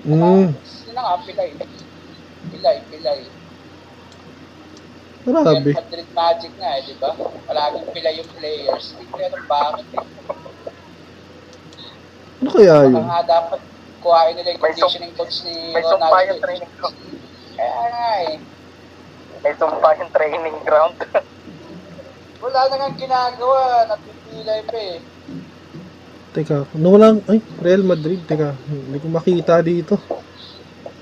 Mm, Sino nga, pilay. Pilay, pilay. grabe. Madrid Magic nga eh, di ba? Palaging pilay yung players. Hindi ko alam bakit eh. Ano kaya Baka yun? nga dapat kuhain nila yung conditioning coach ni May sumpa Ronaldo. yung training ground. Kaya nga eh. May sumpa yung training ground. Wala na nga ginagawa. Napipilay pa eh. Teka, ano lang? Ay, Real Madrid. Teka, hindi ko makita dito.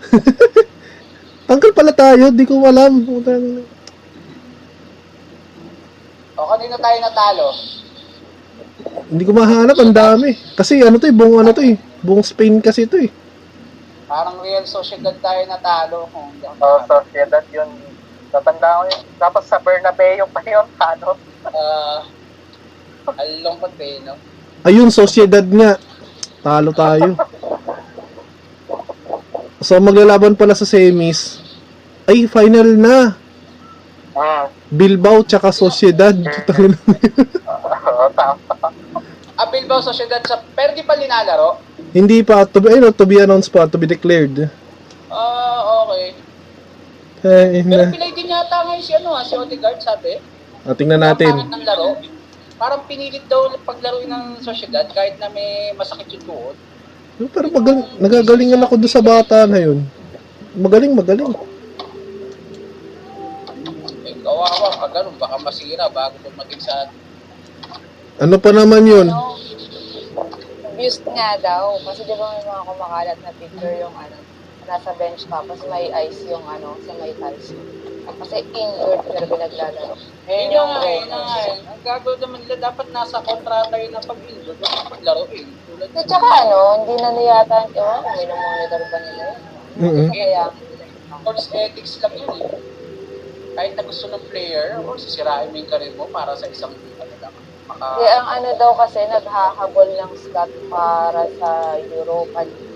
Tanggal pala tayo, di ko alam. O kanina tayo natalo. Hindi ko mahanap, ang dami. Kasi ano to eh, buong ano to eh. Buong Spain kasi to eh. Parang Real Sociedad tayo natalo. Kung hindi ako Oh, Sociedad yun. Tatanda ko yun. Tapos sa Bernabeu pa yun. Ano? Ah, alulungkot eh, no? Ayun, Sociedad nga. Talo tayo. So, maglalaban pala sa semis. Ay, final na. Hmm. Bilbao tsaka Sociedad. Oo, tama. Ah, Bilbao Sociedad sa... Pero di pa linalaro? Hindi pa, to be, ano, to be announced pa, to be declared. Ah, okay. Eh, Pero na. pilay din yata ngayon si ano ah, si Odegaard sabi. Ah, tingnan natin. pangit ng laro. Parang pinilit daw paglaro ng Sociedad kahit na may masakit yung tuhod. Pero magal nagagalingan ako doon sa bata na yun. Magaling, magaling. Eh, kawawa pag ganun, baka masira bago dumating sa... Ano pa naman yun? Ano, abused nga daw. Kasi di ba may mga kumakalat na picture yung ano, nasa bench tapos may ice yung ano, sa may tiles. Kasi injured pero pinaglalaro. Eh, Yun yun yung nga, yun nga. rumors. eh. Ang gagawin naman nila, dapat nasa kontrata yun na pag-injured, huwag paglaruin. Tulad At saka ano, hindi na niyata, ewan ko, minomonitor ba nila yun? Mm-mm. Kaya, sports ethics lang yun eh. Kahit na gusto ng player, o sisirain mo yung karir mo para sa isang ano lang. Maka, kaya ang ano daw kasi, naghahabol ng slot para sa Europa League.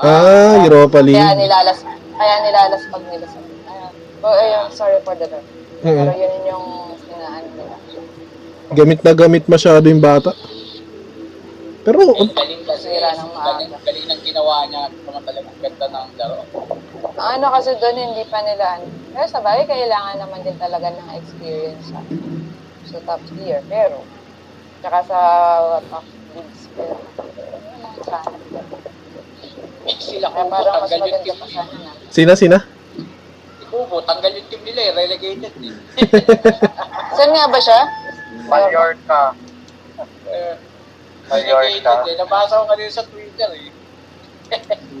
Ah, Europa Kaya League. nilalas, kaya nilalas pag nila sa Ayun. Oh, ayun, sorry for the term. Pero Mm-mm. yun yung sinaan nila. Gamit na gamit masyado yung bata. Pero, eh, galing kasi, ng maaga. galing, galing ng ginawa niya at naman talagang ganda ng laro. Ang ano kasi doon, hindi pa nila ano. Pero sa bagay, kailangan naman din talaga ng experience sa, sa top tier. Pero, tsaka sa top leagues. Pero, ano naman sana. Sila mas tanggal yung team nila. na. sina, sina? Si Kubo, tanggal yung team nila eh, relegated eh. Saan nga ba siya? Mallorca. Eh, Mallorca. eh. Nabasa ko kanina sa Twitter eh.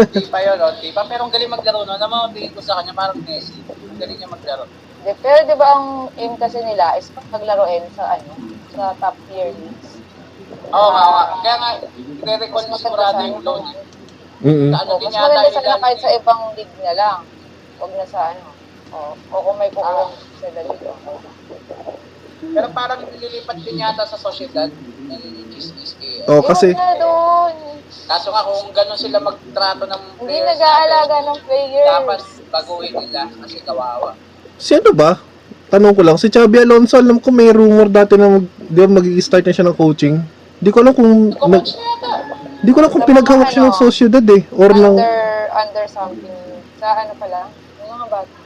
Onti pa yun, onti pa. Pero ang galing maglaro no. Naman ang tingin ko sa kanya parang Messi. Ang galing niya maglaro. Di, pero di ba ang aim kasi nila is paglaruin sa ano, sa top tier leagues. Oo nga, oo nga. Kaya nga, nire-recall mo sigurado yung loan. eh. Mm-mm. Sa ano Oh, din mas yata maganda yung sana kahit sa ibang league na lang. Huwag na sa ano. O, o kung may kukulang sila dito. Pero parang nililipat din yata sa sociedad. Nangingis-is eh. Oh, kasi, Yun nga doon. Kaso nga kung ganun sila magtrato ng Hindi players nag-aalaga natin, ng players. dapat baguhin nila kasi kawawa. si ano ba? Tanong ko lang, si Chabi Alonso, alam ko may rumor dati na mag, di ba mag-start na siya ng coaching. Di ko alam kung, nag, Coach na yata. di ko alam kung pinaghawak siya ng Sociedad eh. Or ng, Under, under something. Sa ano pala? Yung mga bata.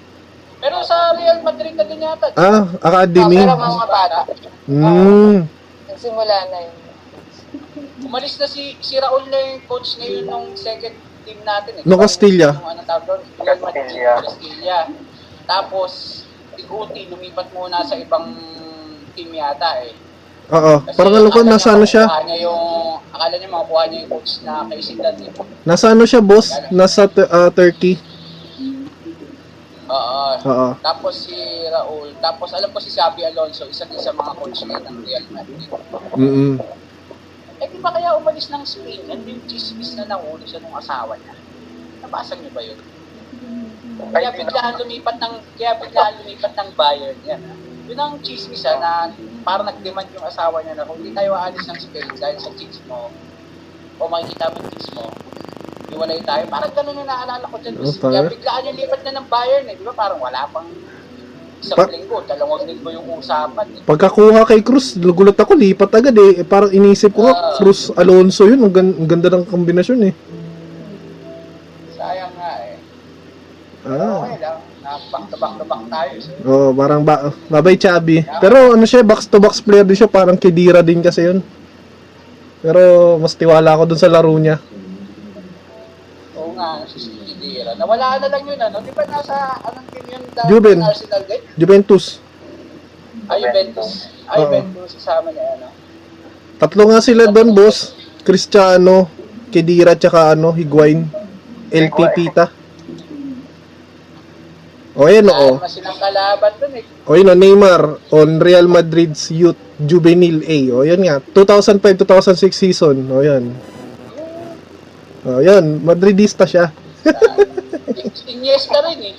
Pero sa Real Madrid na din yata. ah, academy. pero mga bata. Hmm. Nagsimula na yun. Umalis na si si Raul na yung coach ngayon ng second team natin. Eh. No Castilla. Yung ano tawag doon? Real Madrid, Castilla. Castilla. Tapos, si Guti lumipat muna sa ibang team yata eh. Oo. Kasi Parang alam ko, akala nasa niya ano siya? makukuha Niya yung, akala niya makukuha niya yung coach na kay Zidane eh. Nasa ano siya, boss? Nasa tu- ah, Turkey. Oo. Oo. Tapos si Raul. Tapos alam ko si Xabi Alonso, isa din sa mga coach ngayon ng Real Madrid. Mm Eh di ba kaya umalis ng Spain? Yan yung chismis na nahuli siya nung asawa niya. Nabasa niyo ba yun? Kaya biglaan lumipat ng kaya biglaan lumipat ng Bayern yan. ah. Yun ang chismis ah, na parang nag-demand yung asawa niya na kung hindi tayo aalis ng Spain dahil sa chicks mo o makikita mo yung chicks mo, iwalay tayo. Parang ganun yung naalala ko dyan. Oh, Kaya tayo. biglaan yung lipat na ng Bayern eh. Di ba parang wala pang isang Pa- linggo, dalawang linggo yung usapan eh. Pagkakuha kay Cruz, nagulat ako, lipat agad eh. Eh, Parang inisip ko Ah. Cruz Alonso yun. Ang, gan- ang ganda ng kombinasyon eh. Sayang nga eh. Ah. Okay lang. Na back to back to back tayo. So, Oh, parang ba babay Chabi. Pero ano siya, box to box player din siya, parang Kedira din kasi yun. Pero mas tiwala ako dun sa laro niya. Oo nga, si Sidira. Nawala na lang yun, ano? Di ba nasa, anong team yun? Juven. Arsenal din? Juventus. Ay, Juventus. Ay, Oo. Juventus, kasama niya, ano? Tatlo nga sila doon, boss. Cristiano, Kedira, tsaka ano, Higuain. LT Pita. O yan o. Mas silang kalaban dun eh. O yun o, Neymar on Real Madrid's Youth Juvenile A. O yan nga, 2005-2006 season. O yan. O yan, Madridista siya. I- Iniesta rin eh.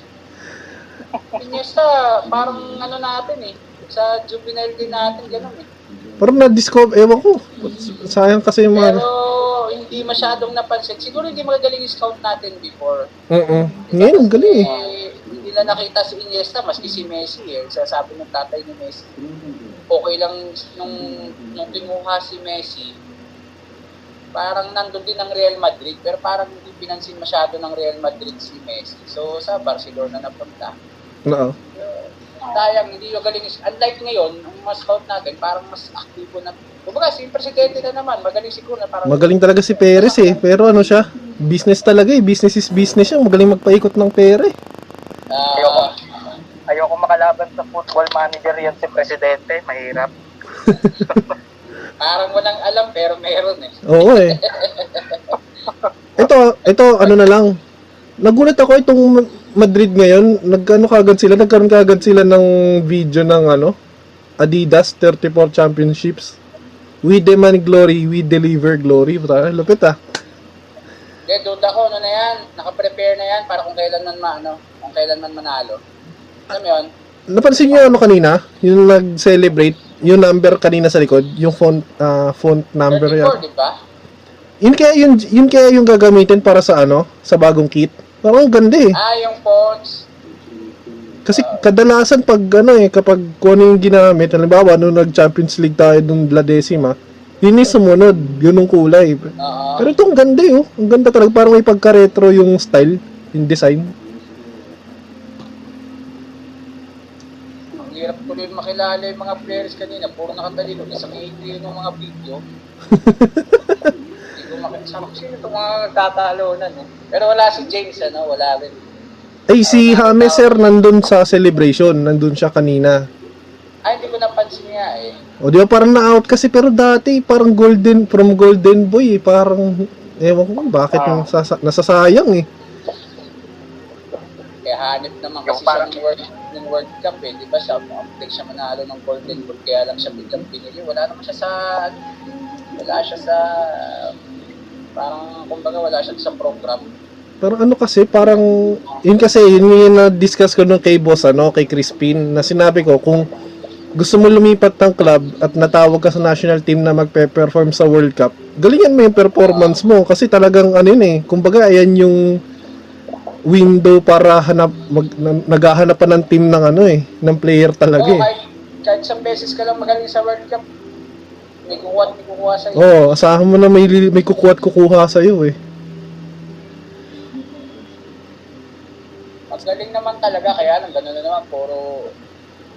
Iniesta, parang ano natin eh. Sa juvenile din natin, ganun eh. Parang na-discover, ewan ko. Sayang kasi yung Pero mga... hindi masyadong napansin. Siguro hindi magagaling yung scout natin before. Oo. Ngayon, ang galing eh. Eh, na nakita si Iniesta, maski si Messi eh. Sasabi ng tatay ni Messi. Okay lang nung, nung kinuha si Messi, parang nandun din ng Real Madrid, pero parang hindi pinansin masyado ng Real Madrid si Messi. So, sa Barcelona na punta. Oo. Sayang, hindi yung galing. Unlike ngayon, ang mas scout natin, parang mas aktibo na. Kumbaga, si Presidente na naman, magaling siguro na parang... Magaling talaga si Perez eh. Pero ano siya, business talaga eh. Business is business siya. Magaling magpaikot ng pera eh. Ah, Ayoko makalaban sa football manager yan si Presidente. Mahirap. parang walang alam, pero meron eh. Oo eh. Ito, ito, ano na lang. Nagulat ako itong Ma- Madrid ngayon, nagano kagad sila, nagkaroon kagad sila ng video ng ano, Adidas 34 Championships. We demand glory, we deliver glory. Puta, Lupit ah. Kaya doon ako, ano na yan, nakaprepare na yan para kung kailan man maano, kung kailan man manalo. Alam mo yun? Napansin niyo ano kanina? Yung nag-celebrate, yung number kanina sa likod, yung font ah, font number 34, yan. di ba? Yun kaya yun, yun kaya yung gagamitin para sa ano, sa bagong kit. Parang ang ganda eh. Ah, yung fonts. Kasi kadalasan pag ano eh, kapag kung ano yung ginamit, halimbawa nung nag-Champions League tayo nung La Decima, yun yung sumunod, yun yung kulay. Oo. Pero ito ang ganda eh, oh. Ang ganda talaga, parang may pagka-retro yung style, yung design. Hirap ko rin makilala yung mga players kanina. Puro nakatalino. Isang ikli yung mga video. Hindi ko makilala. Sabi ko sino itong mga nagtatalunan eh. Pero wala si James, ano? Wala rin. Ay, si James sir, nandun sa celebration, nandun siya kanina. Ay, hindi ko napansin nga eh. O di ba parang na-out kasi, pero dati parang golden, from golden boy eh, parang, ewan ko kung bakit sasa- nasasayang eh. Kaya hanip naman kasi siya parang- ng World, ng World Cup eh. Di ba siya, mukhang siya manalo ng Golden Boot. Kaya lang siya biglang pinili. Wala naman siya sa, wala siya sa, parang, kumbaga wala siya sa program. Pero ano kasi, parang, yun kasi, yun yung na-discuss ko nung kay boss, ano, kay Crispin, na sinabi ko, kung gusto mo lumipat ng club at natawag ka sa national team na magpe-perform sa World Cup, galingan mo yung performance mo kasi talagang ano yun eh, kumbaga ayan yung window para hanap mag, na, naghahanap pa ng team ng ano eh, ng player talaga Oo, eh. kahit, kahit isang beses ka lang magaling sa World Cup, may kukuha at may kukuha sa'yo. Oo, oh, asahan mo na may, may kukuha at kukuha sa iyo eh. Magaling naman talaga, kaya lang gano'n na naman, puro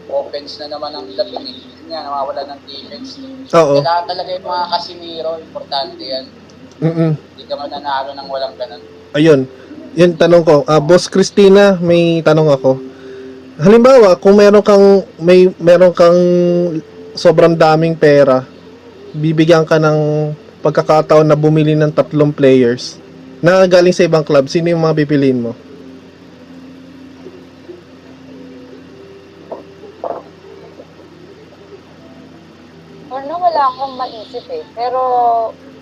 offense na naman ang labi eh. nga, nawawala ng defense. Oo. Kailangan talaga yung mga Casimiro, importante yan. Mm-mm. Hindi ka mananalo ng walang ganun. Ayun. Yun tanong ko. Ah, Boss Christina, may tanong ako. Halimbawa, kung meron kang may meron kang sobrang daming pera, bibigyan ka ng pagkakataon na bumili ng tatlong players na galing sa ibang club, sino yung mga pipiliin mo? Na wala akong maisip eh. Pero,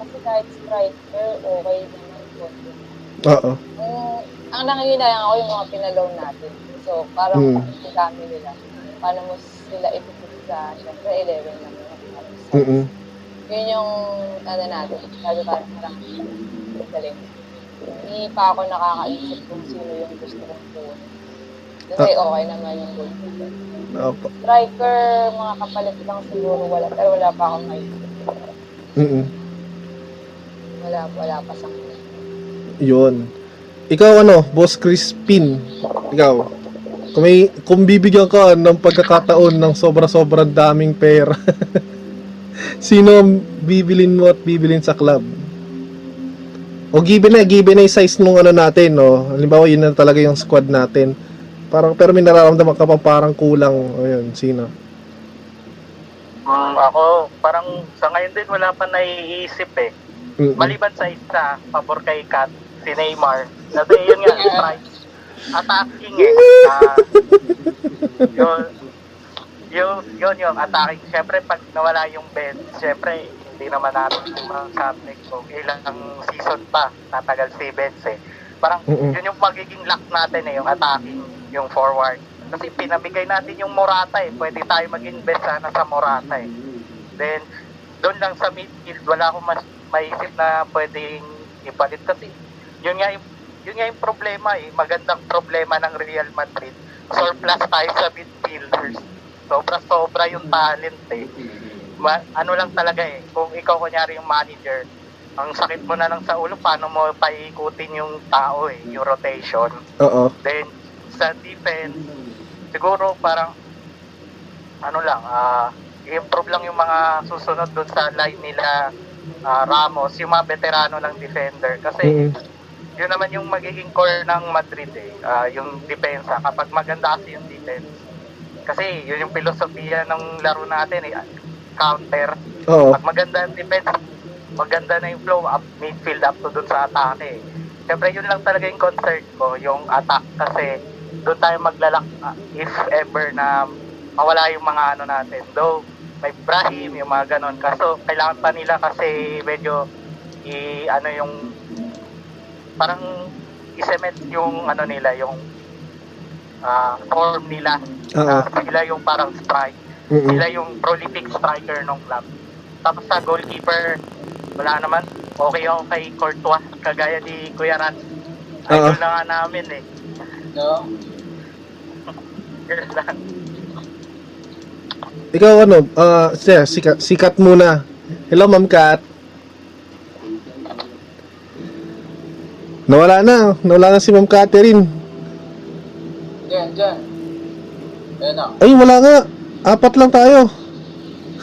kasi kahit striker, okay po. Oo. Ang, ang nanginayang ako yung mga pinaloan natin. So, parang Mm. ang dami nila. Paano mo sila ipipit sa, syempre, 11 naman. Mm-mm. Yun yung, ano natin, lalo parang parang galing. Hindi pa ako nakakaisip kung sino yung gusto kong kunin. Kasi okay naman yung goalkeeper. Opo. Striker, mga kapalit lang siguro wala. Pero wala pa akong maisip. Mm-mm. Wala, wala pa sa Yun. Ikaw ano, Boss Crispin. Ikaw. Kung may kung bibigyan ka ng pagkakataon ng sobra-sobrang daming pera. sino bibilin mo at bibilin sa club? O given na, given na yung size nung ano natin, no? Halimbawa, yun na talaga yung squad natin. Parang, pero may nararamdaman ka pa parang kulang. O yun, sino? Mm, ako, parang sa ngayon din wala pa naiisip eh. Mm-mm. Maliban sa isa, pabor kay Kat, si Neymar. Kasi yun nga, strike. Attacking eh. Ah, yun, yun, yun yung attacking. Siyempre, pag nawala yung bench, siyempre, hindi naman natin masabi kung ilang season pa tatagal si bench eh. Parang Mm-mm. yun yung magiging lock natin eh, yung attacking, yung forward. Kasi pinamigay natin yung Morata eh. Pwede tayo mag-invest sana sa Morata eh. Then, doon lang sa midfield, wala akong mas maisip na pwedeng ipalit kasi yun nga yung, yun nga yung problema eh. Magandang problema ng Real Madrid. Surplus tayo sa midfielders. Sobra-sobra yung talent eh. Ma- ano lang talaga eh, kung ikaw kunyari yung manager, ang sakit mo na lang sa ulo, paano mo paikutin yung tao eh, yung rotation. Oo. Then, sa defense, siguro parang, ano lang, ah i-improve lang yung mga susunod doon sa line nila ah, Ramos, yung mga veterano ng defender. Kasi, Mm-mm. Yun naman yung magiging core ng Madrid eh, ah, yung depensa. Kapag maganda kasi yung defense. Kasi, yun yung filosofiya ng laro natin eh, counter. Oo. Pag maganda ang defense, maganda na yung flow up, midfield up to dun sa atake. Siyempre, yun lang talaga yung concern ko, yung attack kasi doon tayo maglalak ah, if ever na mawala yung mga ano natin. Though, may Brahim, yung mga ganon. Kaso, kailangan pa nila kasi medyo i, ano yung parang i-cement yung ano nila, yung ah, form nila. Ah, sila yung parang strike Mm-mm. sila yung prolific striker ng club. Tapos sa goalkeeper, wala naman. Okay ako kay Courtois, kagaya ni Kuya Rat. Idol na nga namin eh. No? Ikaw ano, siya, sikat, sikat muna. Hello, Ma'am Kat. Nawala na. Nawala na si Ma'am Catherine. Diyan, diyan. Ayan na. Ay, wala nga. Apat lang tayo.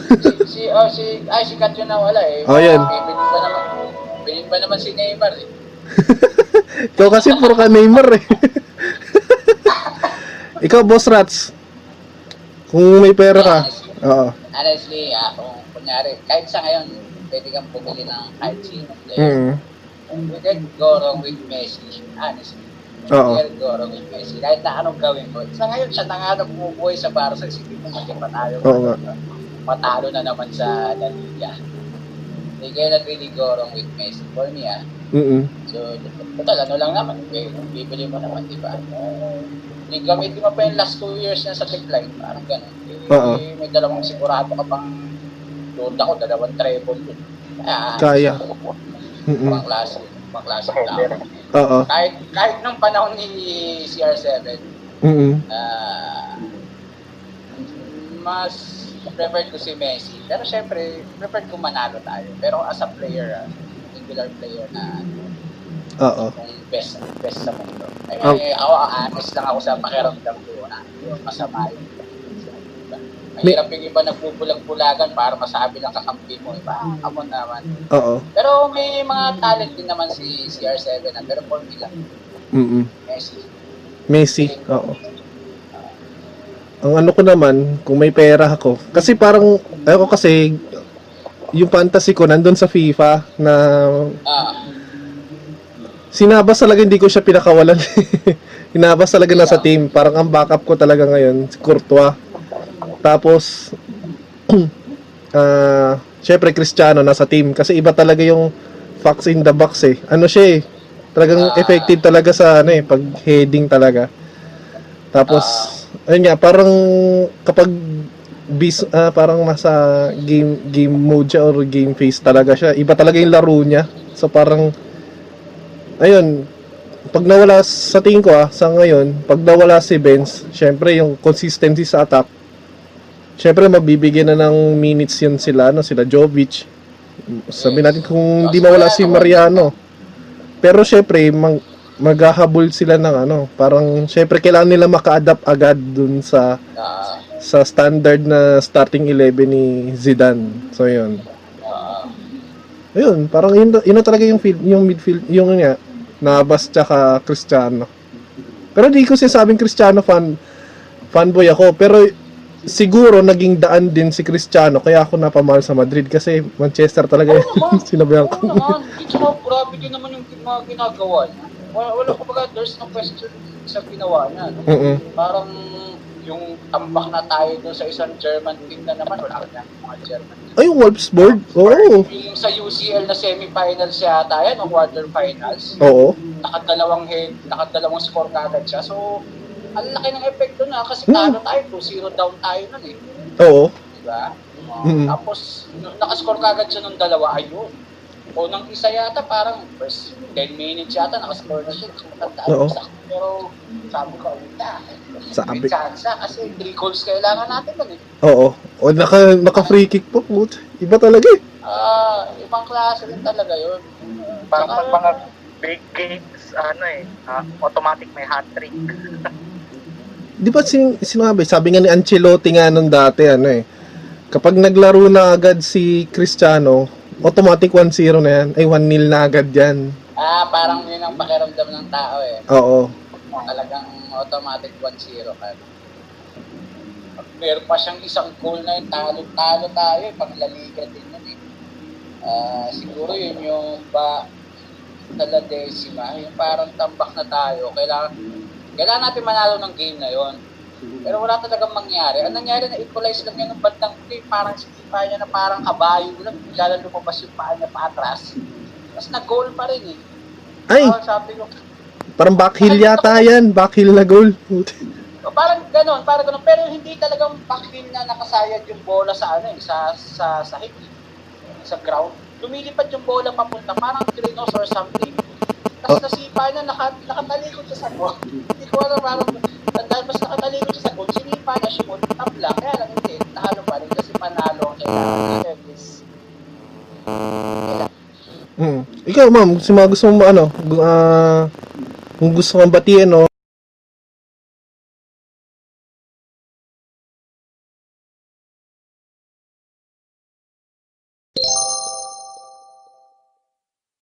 Si, si, oh, si, ay, si Kat yun na wala eh. Oh, yan. Eh, Bilhin pa naman. Bilhin pa naman si Neymar eh. Ikaw kasi puro ka Neymar eh. Ikaw, Boss Rats. Kung may pera ka. Oo. Honestly, ah, kung kunyari, kahit sa ngayon, pwede kang bumili ng kahit sino player. Mm. We can go wrong with Messi, honestly. Oo. We can go wrong with Messi. Kahit na anong gawin ko. Sa ngayon, siya na nga bumubuhay sa Barca. Sige mo kasi patalo. Oo nga. Matalo na naman sa La Liga. They cannot really go wrong with Messi. For me, ah. Mm-mm. So, total, ano lang naman. Eh, bibili mo naman, di ba? Uh, gamitin mo pa yung last two years na sa decline. Parang ganun. Eh, Oo. may dalawang sigurado ka pang load ako, dalawang treble. Ah, Kaya. Mm-mm. Pang klase. Pang klase tao. Oo. Kahit, kahit nung panahon ni CR7, Mm-mm. ah, mas preferred ko si Messi. Pero syempre, preferred ko manalo tayo. Pero as a player, ah, singular player na Oo. kung best best sa mundo. Eh, Oh. ako, honest lang ako sa pakiramdam ko na yung masama yung yung iba nagbubulag-bulagan para masabi ng kakampi mo. Iba, ako naman. Oo. Pero may mga talent din naman si CR7 na pero for me lang. Mm Messi. Messi. Oo. Ang ano ko naman, kung may pera ako. Kasi parang, ako kasi, yung fantasy ko nandun sa FIFA na Ah, sinabas talaga hindi ko siya pinakawalan. Hinabas talaga nasa team. Parang ang backup ko talaga ngayon, si Courtois. Tapos, ah, syempre Cristiano nasa team. Kasi iba talaga yung fox in the box eh. Ano siya eh. Talagang Ah. effective talaga sa ano eh, pag heading talaga. Tapos, ayun nga, parang kapag bis, ah, parang nasa game game mode siya or game phase talaga siya. Iba talaga yung laro niya. So parang ayun, pag nawala sa tingin ko ah, sa ngayon, pag nawala si Benz, syempre yung consistency sa attack, syempre mabibigyan na ng minutes yun sila, no, sila Jovic. Sabi natin kung hindi mawala si Mariano. Pero syempre, mag, maghahabol sila ng ano, parang syempre kailangan nila maka-adapt agad dun sa sa standard na starting 11 ni Zidane. So yun. Ayun, parang yun, yun na talaga yung field, yung midfield, yung nga, Navas tsaka Cristiano. Pero di ko sinasabing Cristiano fan fanboy ako, pero siguro naging daan din si Cristiano kaya ako napamahal sa Madrid kasi Manchester talaga yung sinabihan ko. Oo naman. Tsaka grabe din naman yung mga ginagawa niya. Wala, wala kumbaga, there's no question sa ginawa niya. No? Mm-mm. Parang yung tambak na tayo doon sa isang German team na naman, wala ka mga German team. Ay, yung Wolfsburg? Oo. Yung sa UCL na semifinals yata yan, o quarterfinals, Oo. nakadalawang head, nakadalawang score kagad siya. So, ang laki ng epekto na kasi Hmm. talo tayo, 2-0 down tayo nun eh. Oo. Diba? Mm. Tapos, nung nakascore kagad siya nung dalawa, ayun. O nang isa yata, parang first 10 minutes yata, nakascore na siya. So, matandaan Oo. ko sa Pero, sabi ko, wala. Sabi. May chance kasi 3 goals kailangan natin nun eh. Oo. O naka, naka free kick po. Put. Iba talaga eh. Ah, ibang klase din talaga yun. Parang pag mga big games, ano eh, ah, automatic may hat-trick. Di ba sin sinabi, sabi nga ni Ancelotti nga nung dati, ano eh, kapag naglaro na agad si Cristiano, automatic 1-0 na yan. Ay, 1-0 na agad yan. Ah, parang yun ang pakiramdam ng tao eh. Oo. Talagang automatic 1-0 ka. Pag meron pa siyang isang goal na yun, talo-talo tayo eh, pang laliga din yun eh. Ah, siguro yun yung ba taladesima, yung parang tambak na tayo, kailangan, kailangan natin manalo ng game na yon. Pero wala talagang mangyari. Ang nangyari na equalize lang yan ng bandang huli, parang sipa niya na parang kabayo lang, bigla lang lumabas yung paa niya paatras. Tapos nag-goal pa rin eh. Ay, Ah, sabi ko, parang backheel yata yan. Backheel na goal. O, parang ganon, parang ganon. Pero hindi talagang backheel na nakasayad yung bola sa ano eh, sa sa sa hip, sa ground. Lumilipad yung bola papunta, parang trinos or something. Tapos nasipa niya, naka, nakatalikod siya sa goal. Hindi ko alam, parang, tapos nakatalikod siya sa goal, sinipa niya, shoot, tap lang. Kaya lang hindi, nahalo pa rin kasi panalo ang kailangan. Service. Mm. Ikaw, ma'am, gusto mo, gusto mo ano, ah, kung gusto mong batiin, no,